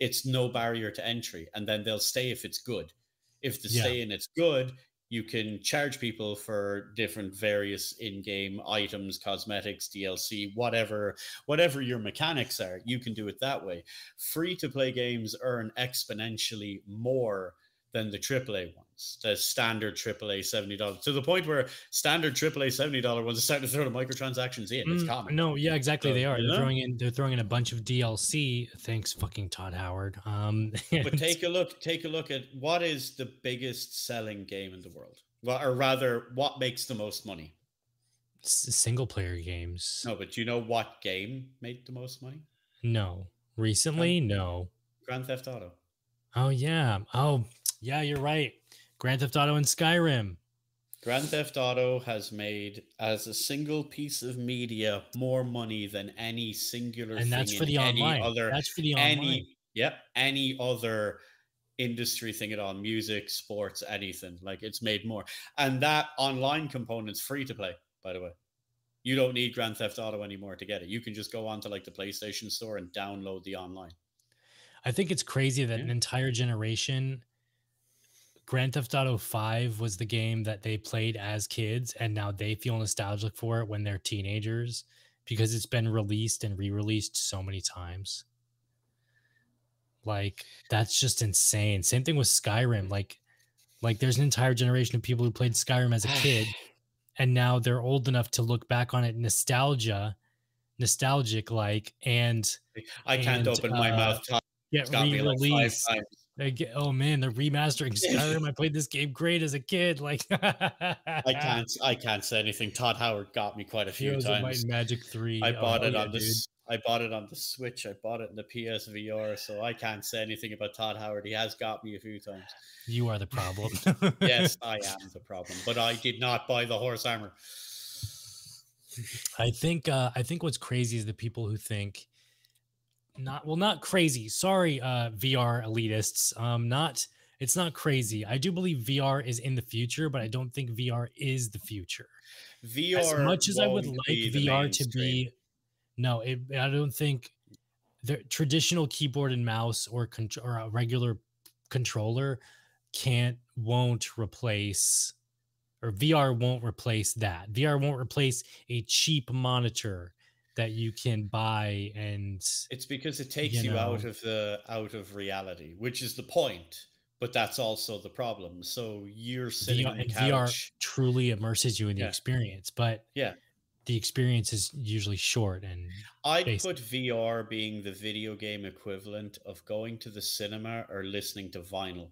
it's no barrier to entry. And then they'll stay if it's good. If the Yeah. stay in it's good, you can charge people for different various in-game items cosmetics dlc whatever whatever your mechanics are you can do it that way. Free to play games earn exponentially more than the AAA ones, the standard AAA $70 to the point where standard AAA $70 ones are starting to throw the microtransactions in. It's Mm, common. No, yeah, exactly. So, they are. you They're throwing in. They're throwing in a bunch of DLC. Thanks, fucking Todd Howard. Um, But take a look, take a look at what is the biggest selling game in the world? Well, or rather, what makes the most money? single player games. No, but do you know what game made the most money? No. Recently, no. Grand Theft Auto. Oh yeah. Oh yeah, you're right. Grand Theft Auto and Skyrim. Grand Theft Auto has made as a single piece of media more money than any singular And that's for in the any online. other That's for the online. any yep any other industry thing at all music sports anything like it's made more and that online component's free to play by the way you don't need grand theft auto anymore to get it you can just go on to like the playstation store and download the online I think it's crazy that Yeah. an entire generation Grand Theft Auto 5 was the game that they played as kids and now they feel nostalgic for it when they're teenagers because it's been released and re-released so many times. Like that's just insane. Same thing with Skyrim. Like like there's an entire generation of people who played Skyrim as a kid and now they're old enough to look back on it nostalgia nostalgic like and i can't And, open my uh, mouth Todd. get me like five re-released. times. They get, oh man, they're remastering Skyrim. I played this game great as a kid. Like i can't i can't say anything todd howard got me quite a few Heroes times Magic Three. I Oh, bought hell it yeah, on the dude. s- I bought it on the Switch. I bought it in the PSVR, so I can't say anything about Todd Howard. He has got me a few times. You are the problem. Yes, I am the problem, but I did not buy the horse armor. I think uh, I think what's crazy is the people who think not well, not crazy. Sorry, uh, VR elitists. Um, not it's not crazy. I do believe VR is in the future, but I don't think VR is the future. VR, as much as I would like VR to be, no, it, I don't think the traditional keyboard and mouse or contr- or a regular controller can't won't replace or VR won't replace that. VR won't replace a cheap monitor that you can buy and It's because it takes you you, out of the out of reality, which is the point. But that's also the problem. So you're sitting VR, on the and VR truly immerses you in the Yeah. experience, but Yeah. the experience is usually short and I'd put VR being the video game equivalent of going to the cinema or listening to vinyl.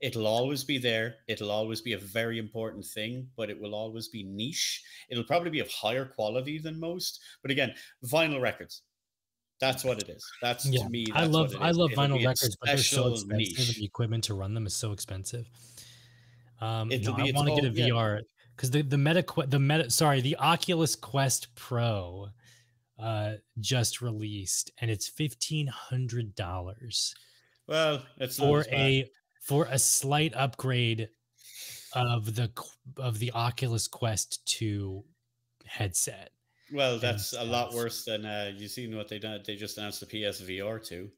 It'll always be there. It'll always be a very important thing, but it will always be niche. It'll probably be of higher quality than most. But again, vinyl records. That's what it is. That's Yeah, to me. I love I love It'll vinyl records, but they're so expensive. niche. The equipment to run them is so expensive. Um, It'll no, be I want to get a yeah. VR because the the Meta the Meta sorry the Oculus Quest Pro uh just released and it's fifteen hundred dollars Well, it's for a for a slight upgrade of the of the Oculus Quest 2 headset. Well, that's a lot worse than uh, you seen what they done. They just announced the PSVR two.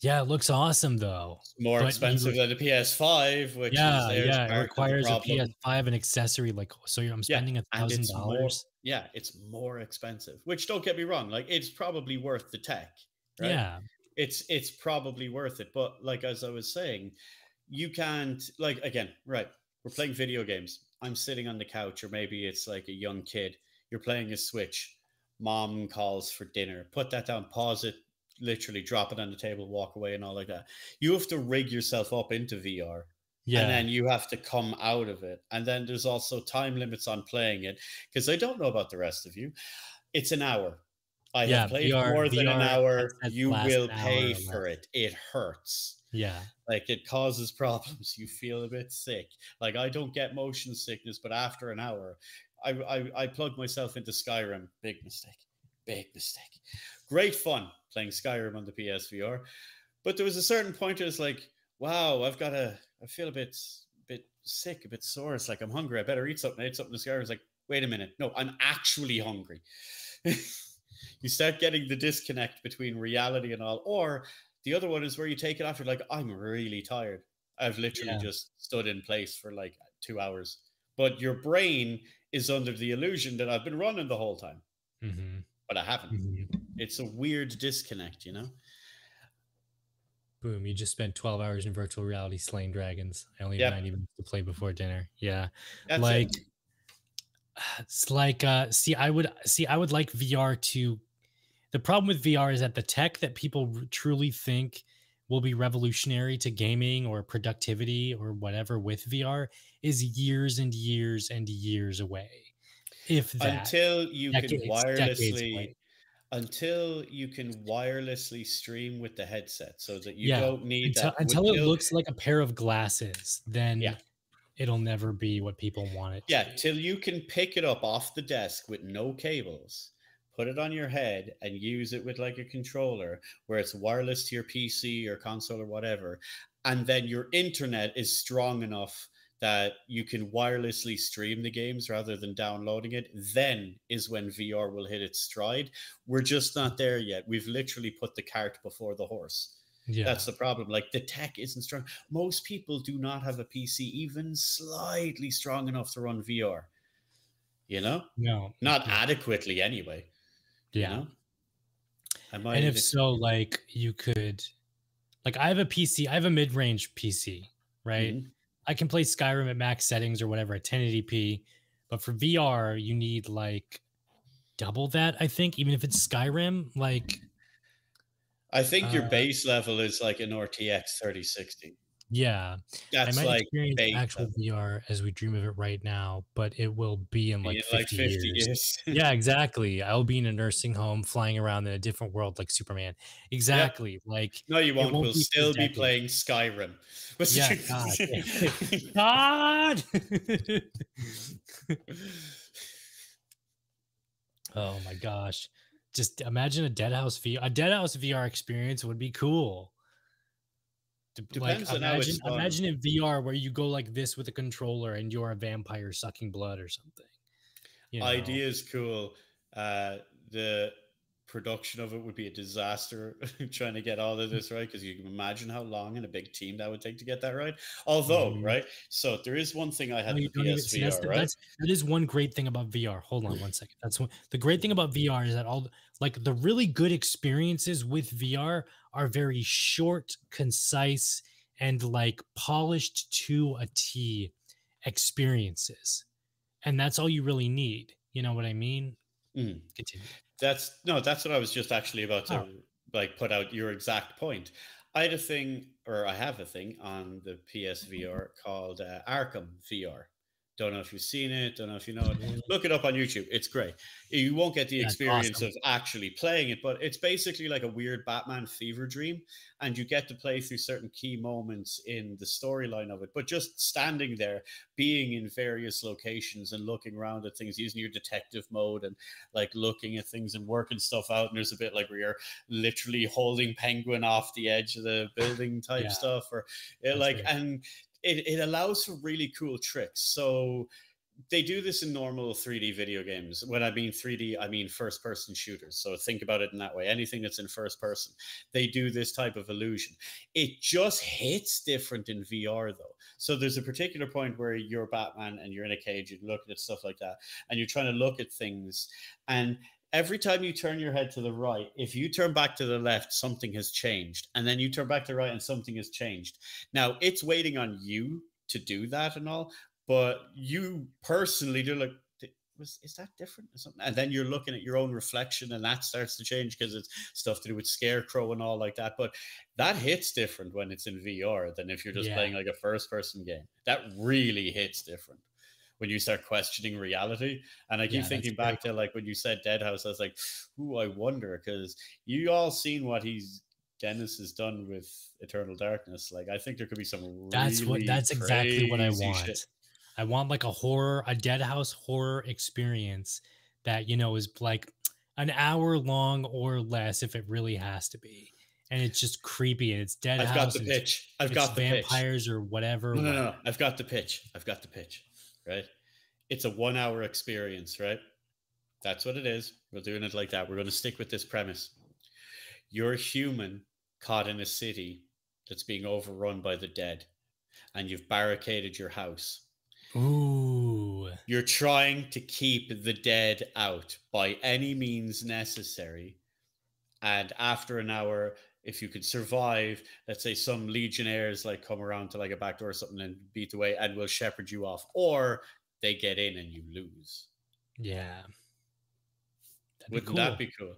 Yeah, it looks awesome though. More But expensive than the PS5, which yeah, is yeah, it requires a. PS5 and accessory. Like, so I'm spending a thousand dollars. yeah it's more expensive which don't get me wrong like it's probably worth the tech right Yeah, it's it's probably worth it but like as i was saying you can't like again right we're playing video games. I'm sitting on the couch, or maybe it's like a young kid. You're playing a Switch. Mom calls for dinner. Put that down, pause it, literally drop it on the table, walk away, and all like that. You have to rig yourself up into VR. Yeah. And then you have to come out of it. And then there's also time limits on playing it because I don't know about the rest of you. It's an hour. I Yeah, have played VR more than an hour. You will hour pay or for it. It hurts yeah. like it causes problems you feel a bit sick. Like i don't get motion sickness but after an hour i i, I plugged myself into skyrim. Big mistake big mistake. Great fun playing skyrim on the psvr but there was a certain point where it's like wow i've got a i feel a bit bit sick a bit sore. It's like i'm hungry. I better eat something. I ate something in skyrim. It's like wait a minute. No i'm actually hungry. You start getting the disconnect between reality and all or the other one is where you take it off. You're like, I'm really tired. I've literally Yeah. just stood in place for like two hours. But your brain is under the illusion that I've been running the whole time, hmm but I haven't. It's a weird disconnect, you know? Boom. You just spent 12 hours in virtual reality slaying dragons. I only have Yep. 90 minutes to play before dinner. Yeah. That's like it. it's like uh see i would see i would like vr to the problem with vr is that the tech that people truly think will be revolutionary to gaming or productivity or whatever with vr is years and years and years away. If that Until you can decades- decades wirelessly until you can wirelessly stream with the headset so that you Yeah, don't need until, that until it looks like a pair of glasses then Yeah. it'll never be what people want it to Yeah, till you can pick it up off the desk with no cables, put it on your head, and use it with like a controller where it's wireless to your PC or console or whatever. And then your internet is strong enough that you can wirelessly stream the games rather than downloading it. Then is when VR will hit its stride. We're just not there yet. We've literally put the cart before the horse. yeah That's the problem. Like the tech isn't strong. Most people do not have a PC even slightly strong enough to run VR. You know, no not no. adequately anyway. You yeah know? I might and if so like you could like i have a pc i have a mid-range pc right Mhm. i can play skyrim at max settings or whatever at 1080p but for vr you need like double that i think even if it's skyrim like I think your uh, base level is like an RTX 3060. Yeah That's i might like experience base actual vr as we dream of it right now but it will be in like, in 50, like 50 years. years. yeah exactly i'll be in a nursing home flying around in a different world like superman exactly like no, you won't. won't we'll be still be playing Skyrim. But Yeah, God. God. oh my gosh. Just imagine a Deadhaus VR. A Deadhaus VR experience would be cool. Depends on imagine, imagine in VR where you go like this with a controller and you're a vampire sucking blood or something. You know? idea is cool. Uh, the production of it would be a disaster trying to get all of this right because you can imagine how long and a big team that would take to get that right. Although, Mhm. right, so there is one thing I had No, the even- that's the- right? that's- that is one great thing about VR. Hold on one second. That's one. The great thing about VR is that all like the really good experiences with VR are very short, concise, and like polished to a T experiences, and that's all you really need. You know what I mean? Mm. Continue. That's no, that's what I was just actually about to Oh. like put out your exact point. I had a thing, or I have a thing on the PSVR called uh, Arkham VR. Don't know if you've seen it. Don't know if you know it. Mm. Look it up on YouTube. It's great. You won't get the experience awesome. of actually playing it, but it's basically like a weird Batman fever dream, and you get to play through certain key moments in the storyline of it. But just standing there, being in various locations and looking around at things, using your detective mode and like looking at things and working stuff out. And there's a bit like where you're literally holding Penguin off the edge of the building type Yeah. stuff, or eh, it, like, great. and it, it allows for really cool tricks. So they do this in normal 3D video games. When I mean 3D, I mean first person shooters. So think about it in that way. Anything that's in first person, they do this type of illusion. It just hits different in VR though. So there's a particular point where you're Batman and you're in a cage, you're looking at stuff like that, and you're trying to look at things. And every time you turn your head to the right, if you turn back to the left, something has changed. And then you turn back to the right and something has changed. Now it's waiting on you to do that and all, but you personally do like was is that different or something and then you're looking at your own reflection and that starts to change because it's stuff to do with scarecrow and all like that but that hits different when it's in vr than if you're just Yeah. playing like a first person game that really hits different when you start questioning reality and i keep Yeah, thinking back to like when you said Deadhaus, i was like ooh i wonder because you all seen what he's Denis has done with eternal darkness like i think there could be some That's what really that's exactly what I want. shit. I want like a horror, a Deadhaus horror experience that you know is like an hour long or less if it really has to be. And it's just creepy and it's dead I've got the pitch. I've got the pitch. vampires or whatever. No, no, no. I've got the pitch. I've got the pitch. Right? It's a one hour experience, right? That's what it is. We're doing it like that. We're going to stick with this premise. You're a human caught in a city that's being overrun by the dead, and you've barricaded your house. Ooh. You're trying to keep the dead out by any means necessary. And after an hour, if you could survive, let's say some legionnaires like come around to like a back door or something and beat away and will shepherd you off, or they get in and you lose. Yeah. That'd Wouldn't cool. that be cool?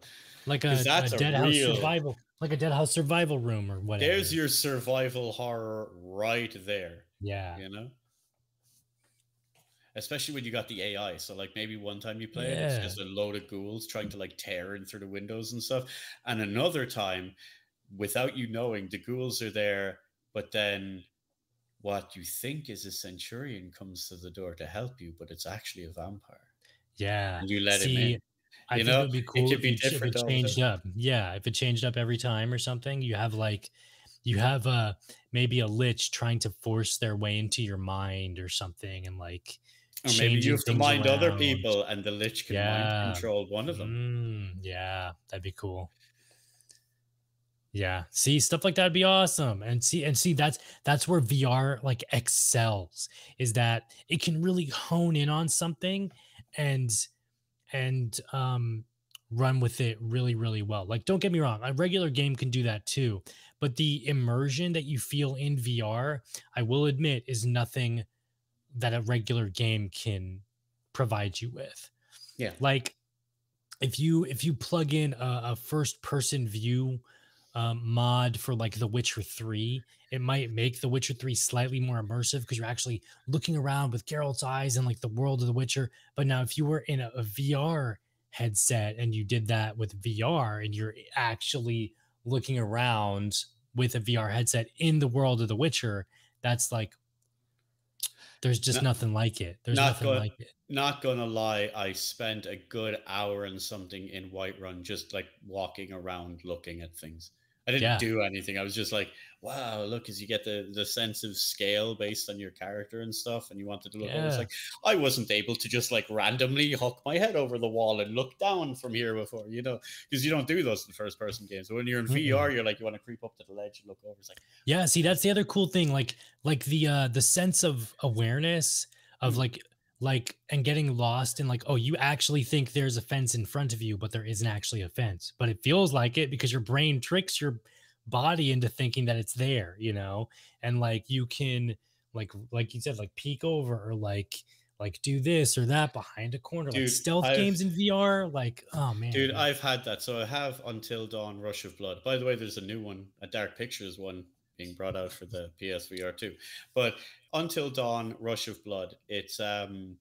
like a, a a deadhaus real- survival, like a deadhaus survival room or whatever. There's your survival horror right there. yeah. you know especially when you got the ai so like maybe one time you play it it's just a load of ghouls trying to like tear in through the windows and stuff and another time without you knowing the ghouls are there but then what you think is a centurion comes to the door to help you but it's actually a vampire Yeah. and you let See, him in I You think know, it would be it cool could if, be ch- if it changed up. Yeah, if it changed up every time or something, you have like you have a maybe a lich trying to force their way into your mind or something and like or maybe you have to mind other people and the lich can Yeah. mind control one of them Mm, yeah, that'd be cool. Yeah, see stuff like that'd be awesome. And see and see that's that's where VR like excels is that it can really hone in on something and and um run with it really really well. Like don't get me wrong, a regular game can do that too, but the immersion that you feel in VR, I will admit is nothing that a regular game can provide you with yeah like if you if you plug in a, a first person view um, mod for like the witcher 3 it might make the witcher 3 slightly more immersive because you're actually looking around with Geralt's eyes and like the world of the witcher but now if you were in a, a vr headset and you did that with vr and you're actually looking around with a vr headset in the world of the witcher that's like there's just No- nothing like it there's not nothing good. like it not gonna lie, I spent a good hour and something in Whiterun just like walking around looking at things. I didn't Yeah. do anything. I was just like, wow, look, as you get the the sense of scale based on your character and stuff, and you wanted to look. I was like, I wasn't able to just like randomly hook my head over the wall and look down from here before, you know, because you don't do those in first person games. But when you're in Mm-mm. VR, you're like, you want to creep up to the ledge and look over. It's like, Yeah, see that's the other cool thing like like the uh the sense of awareness of Mm. like like and getting lost in like oh you actually think there's a fence in front of you but there isn't actually a fence but it feels like it because your brain tricks your body into thinking that it's there you know and like you can like like you said like peek over or like like do this or that behind a corner like stealth I've- games in VR like oh man Dude, I've had that. So I have Until Dawn Rush of Blood. By the way, there's a new one, a Dark Pictures one being brought out for the PSVR too But Until Dawn Rush of Blood, it's um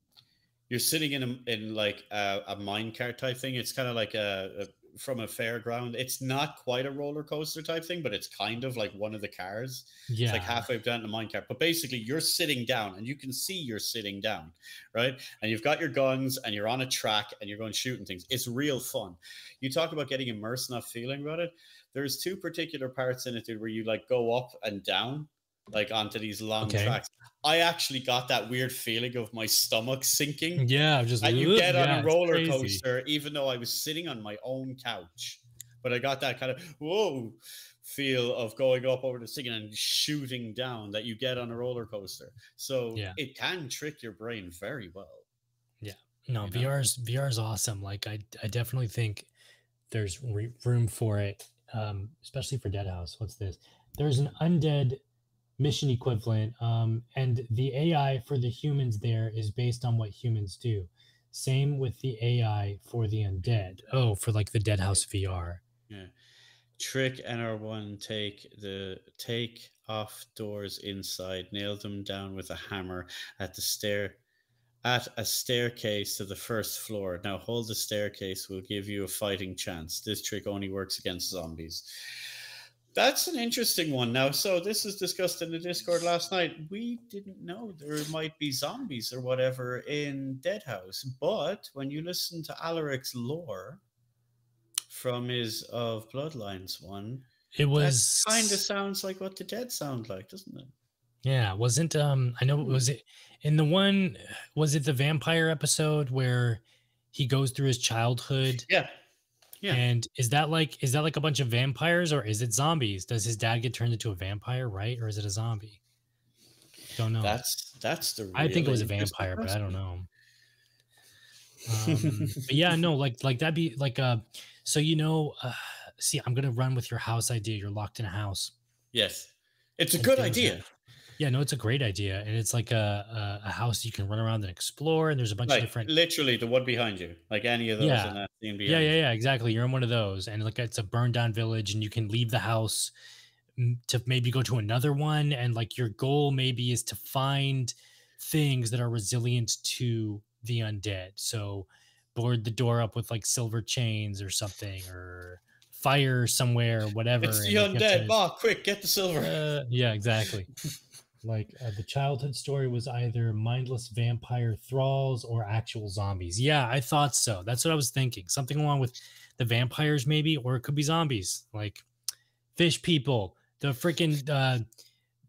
you're sitting in a, in like a, a minecart type thing. It's kind of like a, a from a fairground. It's not quite a roller coaster type thing, but it's kind of like one of the cars. yeah It's like halfway down the minecart. But basically, you're sitting down and you can see you're sitting down, right? And you've got your guns and you're on a track and you're going shooting things. It's real fun. You talk about getting immersed that feeling about it. There's two particular parts in it, dude, where you like go up and down, like onto these long Okay. tracks. I actually got that weird feeling of my stomach sinking. yeah just And you get on yeah, a roller coaster, even though I was sitting on my own couch. But I got that kind of whoa feel of going up over the ceiling and shooting down that you get on a roller coaster. So Yeah. it can trick your brain very well. Yeah. No, you know? VR's VR's awesome. Like I I definitely think there's re- room for it, um, especially for Deadhaus. What's this? There's an undead mission equivalent. Um, and the AI for the humans there is based on what humans do. Same with the AI for the undead. Oh, for like the Deadhaus VR. Yeah. Trick NR1 take the take off doors inside, nail them down with a hammer at the stair at a staircase to the first floor. Now hold the staircase will give you a fighting chance. This trick only works against zombies. That's an interesting one. Now, so this was discussed in the Discord last night. We didn't know there might be zombies or whatever in Deadhaus, but when you listen to Alaric's lore from his of Bloodlines one, It was kind of sounds like what the dead sound like, doesn't it? Yeah, wasn't um I know it was it in the one was it the vampire episode where he goes through his childhood Yeah, yeah. and is that like is that like a bunch of vampires or is it zombies? Does his dad get turned into a vampire, right? Or is it a zombie? Don't know. That's that's the. I think it was a vampire, but I don't know. Um, but yeah, no, like like that'd be like uh so you know uh see I'm gonna run with your house idea. You're locked in a house. Yes, it's a and good idea. Yeah, no, it's a great idea, and it's like a, a a house you can run around and explore, and there's a bunch Like of different. literally the one behind you, like any of those Yeah. in that scene Yeah, yeah, yeah, exactly. You're in one of those, and like it's a burned down village, and you can leave the house to maybe go to another one, and like your goal maybe is to find things that are resilient to the undead. So board the door up with like silver chains or something, or fire somewhere, or whatever. It's the undead. Ma, quick, get the silver. Uh, yeah, exactly. like uh, the childhood story was either mindless vampire thralls or actual zombies. Yeah, I thought so. That's what I was thinking. Something along with the vampires, maybe, or it could be zombies, like fish people. The freaking uh,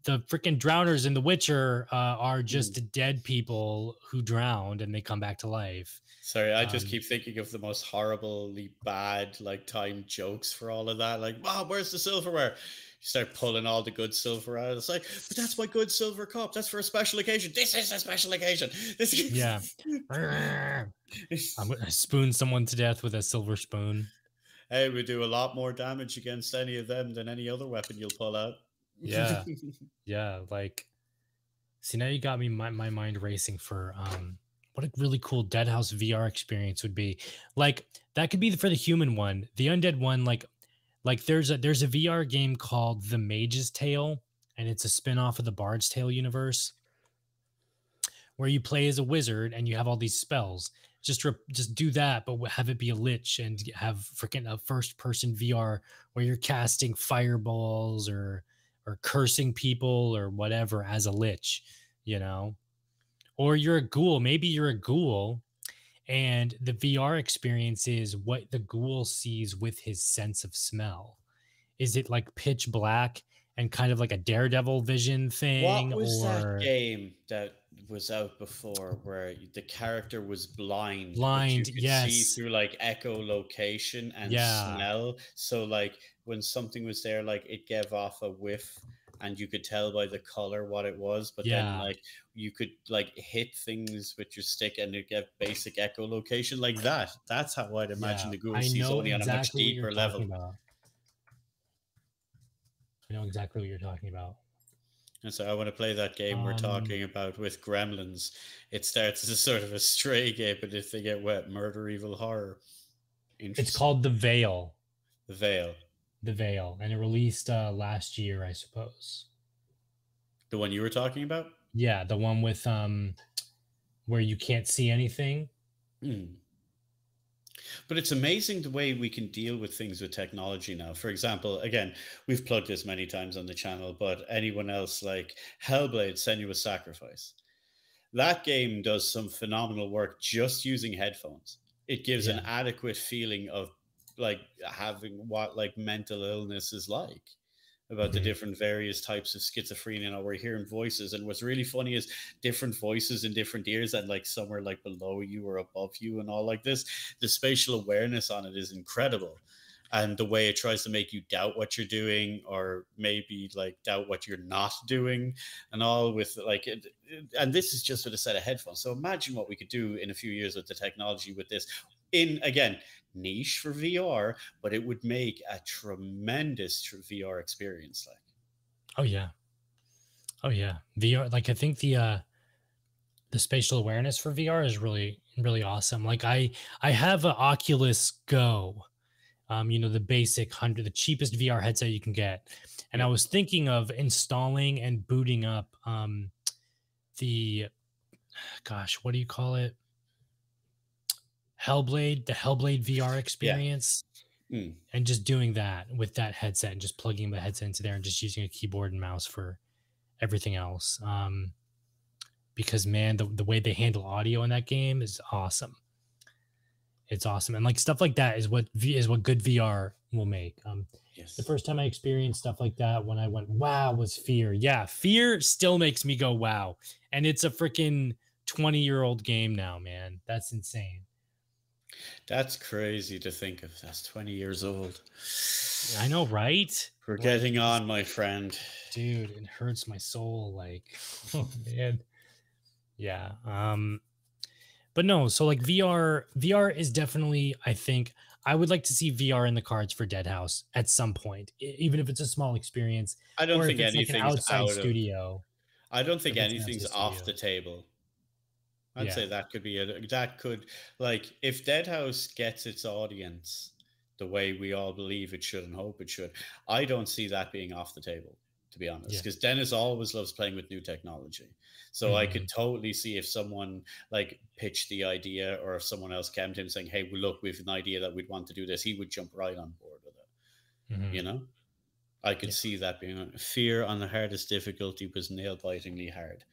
the freaking drowners in The Witcher uh, are just dead people who drowned and they come back to life. Sorry, I just Um, keep thinking of the most horribly bad like time jokes for all of that. Like, wow, where's the silverware? Start pulling all the good silver out. It's like, but that's my good silver cup. That's for a special occasion. This is a special occasion. This is- Yeah. I'm gonna spoon someone to death with a silver spoon. Hey, we do a lot more damage against any of them than any other weapon you'll pull out. Yeah. yeah like see now you got me my, my mind racing for um what a really cool deadhaus vr experience would be like that could be for the human one the undead one like like there's a there's a vr game called the mage's tale and it's a spin-off of the bard's tale universe where you play as a wizard and you have all these spells just re- just do that but have it be a lich and have freaking a first person vr where you're casting fireballs or or cursing people or whatever as a lich, you know? Or you're a ghoul. Maybe you're a ghoul and the VR experience is what the ghoul sees with his sense of smell. Is it like pitch black and kind of like a daredevil vision thing? What was or that game that was out before where the character was blind? Blind, could see through like echolocation and Yeah. smell. So like when something was there, like it gave off a whiff, and you could tell by the color what it was. But then like you could like hit things with your stick, and it get basic echolocation like that. That's how I'd imagine Yeah, the ghoul I sees only on a much exactly deeper level. about. I know exactly what you're talking about. And so I want to play that game we're Um, talking about with Gremlins. It starts as a sort of a stray game, but if they get wet, murder, evil, horror. It's called The Veil. The Veil, The Veil. And it released uh, last year, I suppose. the one you were talking about. Yeah, the one with um where you can't see anything. Hmm. But it's amazing the way we can deal with things with technology now. For example, again, we've plugged this many times on the channel, but anyone else like Hellblade, Senua's Sacrifice, that game does some phenomenal work just using headphones. It gives an adequate feeling of like having what like mental illness is like about the Mhm. different various types of schizophrenia. Now we're hearing voices, and what's really funny is different voices in different ears, and like somewhere like below you or above you, and all like this. The spatial awareness on it is incredible, and the way it tries to make you doubt what you're doing, or maybe like doubt what you're not doing, and all with like, it, it- and this is just with a set of headphones. So imagine what we could do in a few years with the technology with this. In again, niche for VR, but it would make a tremendous VR experience. Like, Oh yeah. Oh yeah, VR. Like I think the uh the spatial awareness for VR is really really awesome. Like I I have an Oculus Go, um, you know the basic hundred, the cheapest VR headset you can get, and I was thinking of installing and booting up um the, gosh, what do you call it? Hellblade, the Hellblade VR experience. Mm. And just doing that with that headset and just plugging the headset into there and just using a keyboard and mouse for everything else. Um, because man, the, the way they handle audio in that game is awesome. It's awesome. And like stuff like that is what V is what good VR will make. Um, Yes. the first time I experienced stuff like that when I went, wow, was fear. Yeah, fear still makes me go, wow. And it's a freaking 20 year old game now, man. That's insane. That's crazy to think of. That's 20 years old. I know, right? We're Like, getting on, my friend. dude it hurts my soul like oh man yeah um but no so like vr vr is definitely i think i would like to see vr in the cards for Deadhaus at some point even if it's a small experience I don't think it's like an anything's outside out of. studio I don't think if it's an anything's off the table. I'd Yeah. say that could be a that could like if Deadhaus gets its audience the way we all believe it should and hope it should. I don't see that being off the table, to be honest, Yeah. because Denis always loves playing with new technology. So I could totally see if someone like pitched the idea, or if someone else came to him saying, "Hey, well, look, we've an idea that we'd want to do this," he would jump right on board with it. Mhm. You know, I could Yeah. see that being fear on the hardest difficulty was nail bitingly hard.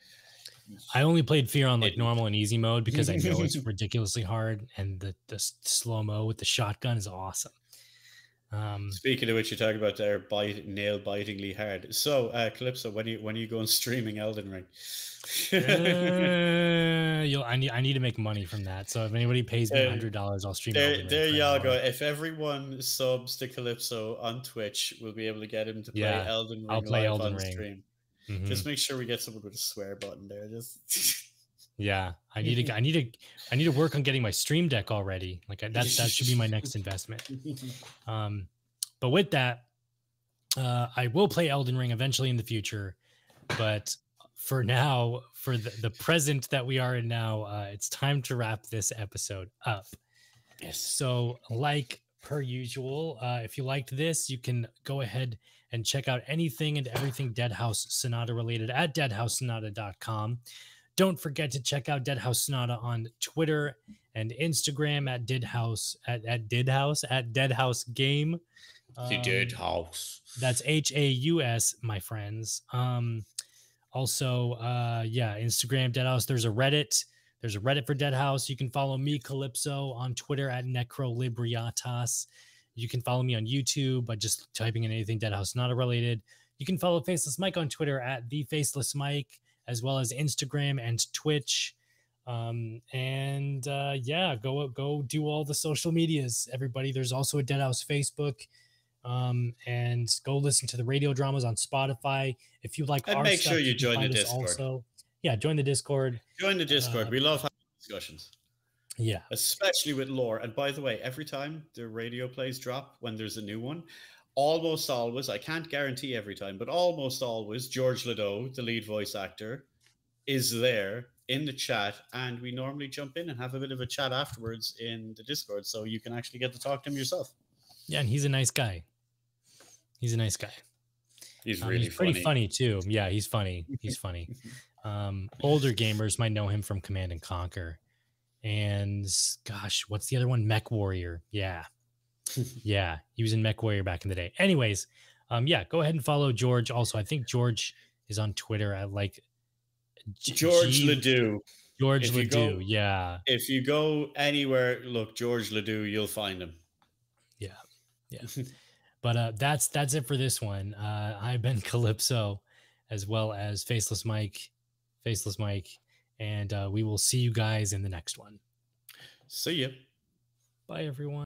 I only played fear on like normal and easy mode because i know it's ridiculously hard and the the slow mo with the shotgun is awesome um Speaking of which, you talk about there bite nail bitingly hard. So, uh, Calypso, when you when are you going streaming Elden Ring? Uh, you'll, I need I need to make money from that. So if anybody pays me hundred dollars, I'll stream. there, Elden Ring there y'all go. If everyone subs to Calypso on Twitch, we'll be able to get him to play Yeah, Elden Ring I'll play live Elden on Ring. stream. Mhm. Just make sure we get someone with a swear button there. Just Yeah, I need to I need to I need to work on getting my Stream Deck already. Like I- that that should be my next investment. Um, but with that, uh, I will play Elden Ring eventually in the future. But for now, for the, the present that we are in now, uh, it's time to wrap this episode up. yes. So, like per usual, uh, if you liked this, you can go ahead and check out anything and everything Deadhaus Sonata related at deadhaussonata.com. Don't forget to check out Deadhaus Sonata on Twitter and Instagram at Deadhaus at, at Deadhaus at Deadhaus Game. The dead Um, house. that's H A U S, my friends. Um, also, uh, yeah, Instagram Deadhaus. There's a Reddit. There's a Reddit for Deadhaus. You can follow me, Calypso, on Twitter at Necrolibriatas. You can follow me on YouTube by just typing in anything Deadhaus not related. You can follow Faceless Mike on Twitter at the Faceless Mike, as well as Instagram and Twitch. Um, and uh, yeah, go go do all the social medias, everybody. There's also a Deadhaus Facebook um, and go listen to the radio dramas on Spotify. If you like, And our make stuff, sure you join the Discord. Also, yeah, join the Discord. Join the Discord. uh, we love having discussions. Yeah, especially with lore. And by the way, every time the radio plays drop when there's a new one, almost always, I can't guarantee every time, but almost always, George Ledoux, the lead voice actor, is there in the chat. And we normally jump in and have a bit of a chat afterwards in the Discord. So you can actually get to talk to him yourself. yeah, and he's a nice guy. He's a nice guy. He's Um, really he's pretty funny. funny too. Yeah, he's funny. He's funny. Um, older gamers might know him from Command and Conquer, and gosh, what's the other one? MechWarrior. Yeah, yeah, he was in MechWarrior back in the day. Anyways, um, yeah, go ahead and follow George. Also, I think George is on Twitter at like G- George G- Ledoux. George if Ledoux. go- yeah, If you go anywhere, look, George Ledoux, you'll find him. Yeah, yeah. but uh, that's that's it for this one. Uh, I've been Calypso, as well as Faceless Mike, Faceless Mike, and uh, we will see you guys in the next one. See ya. Bye, everyone.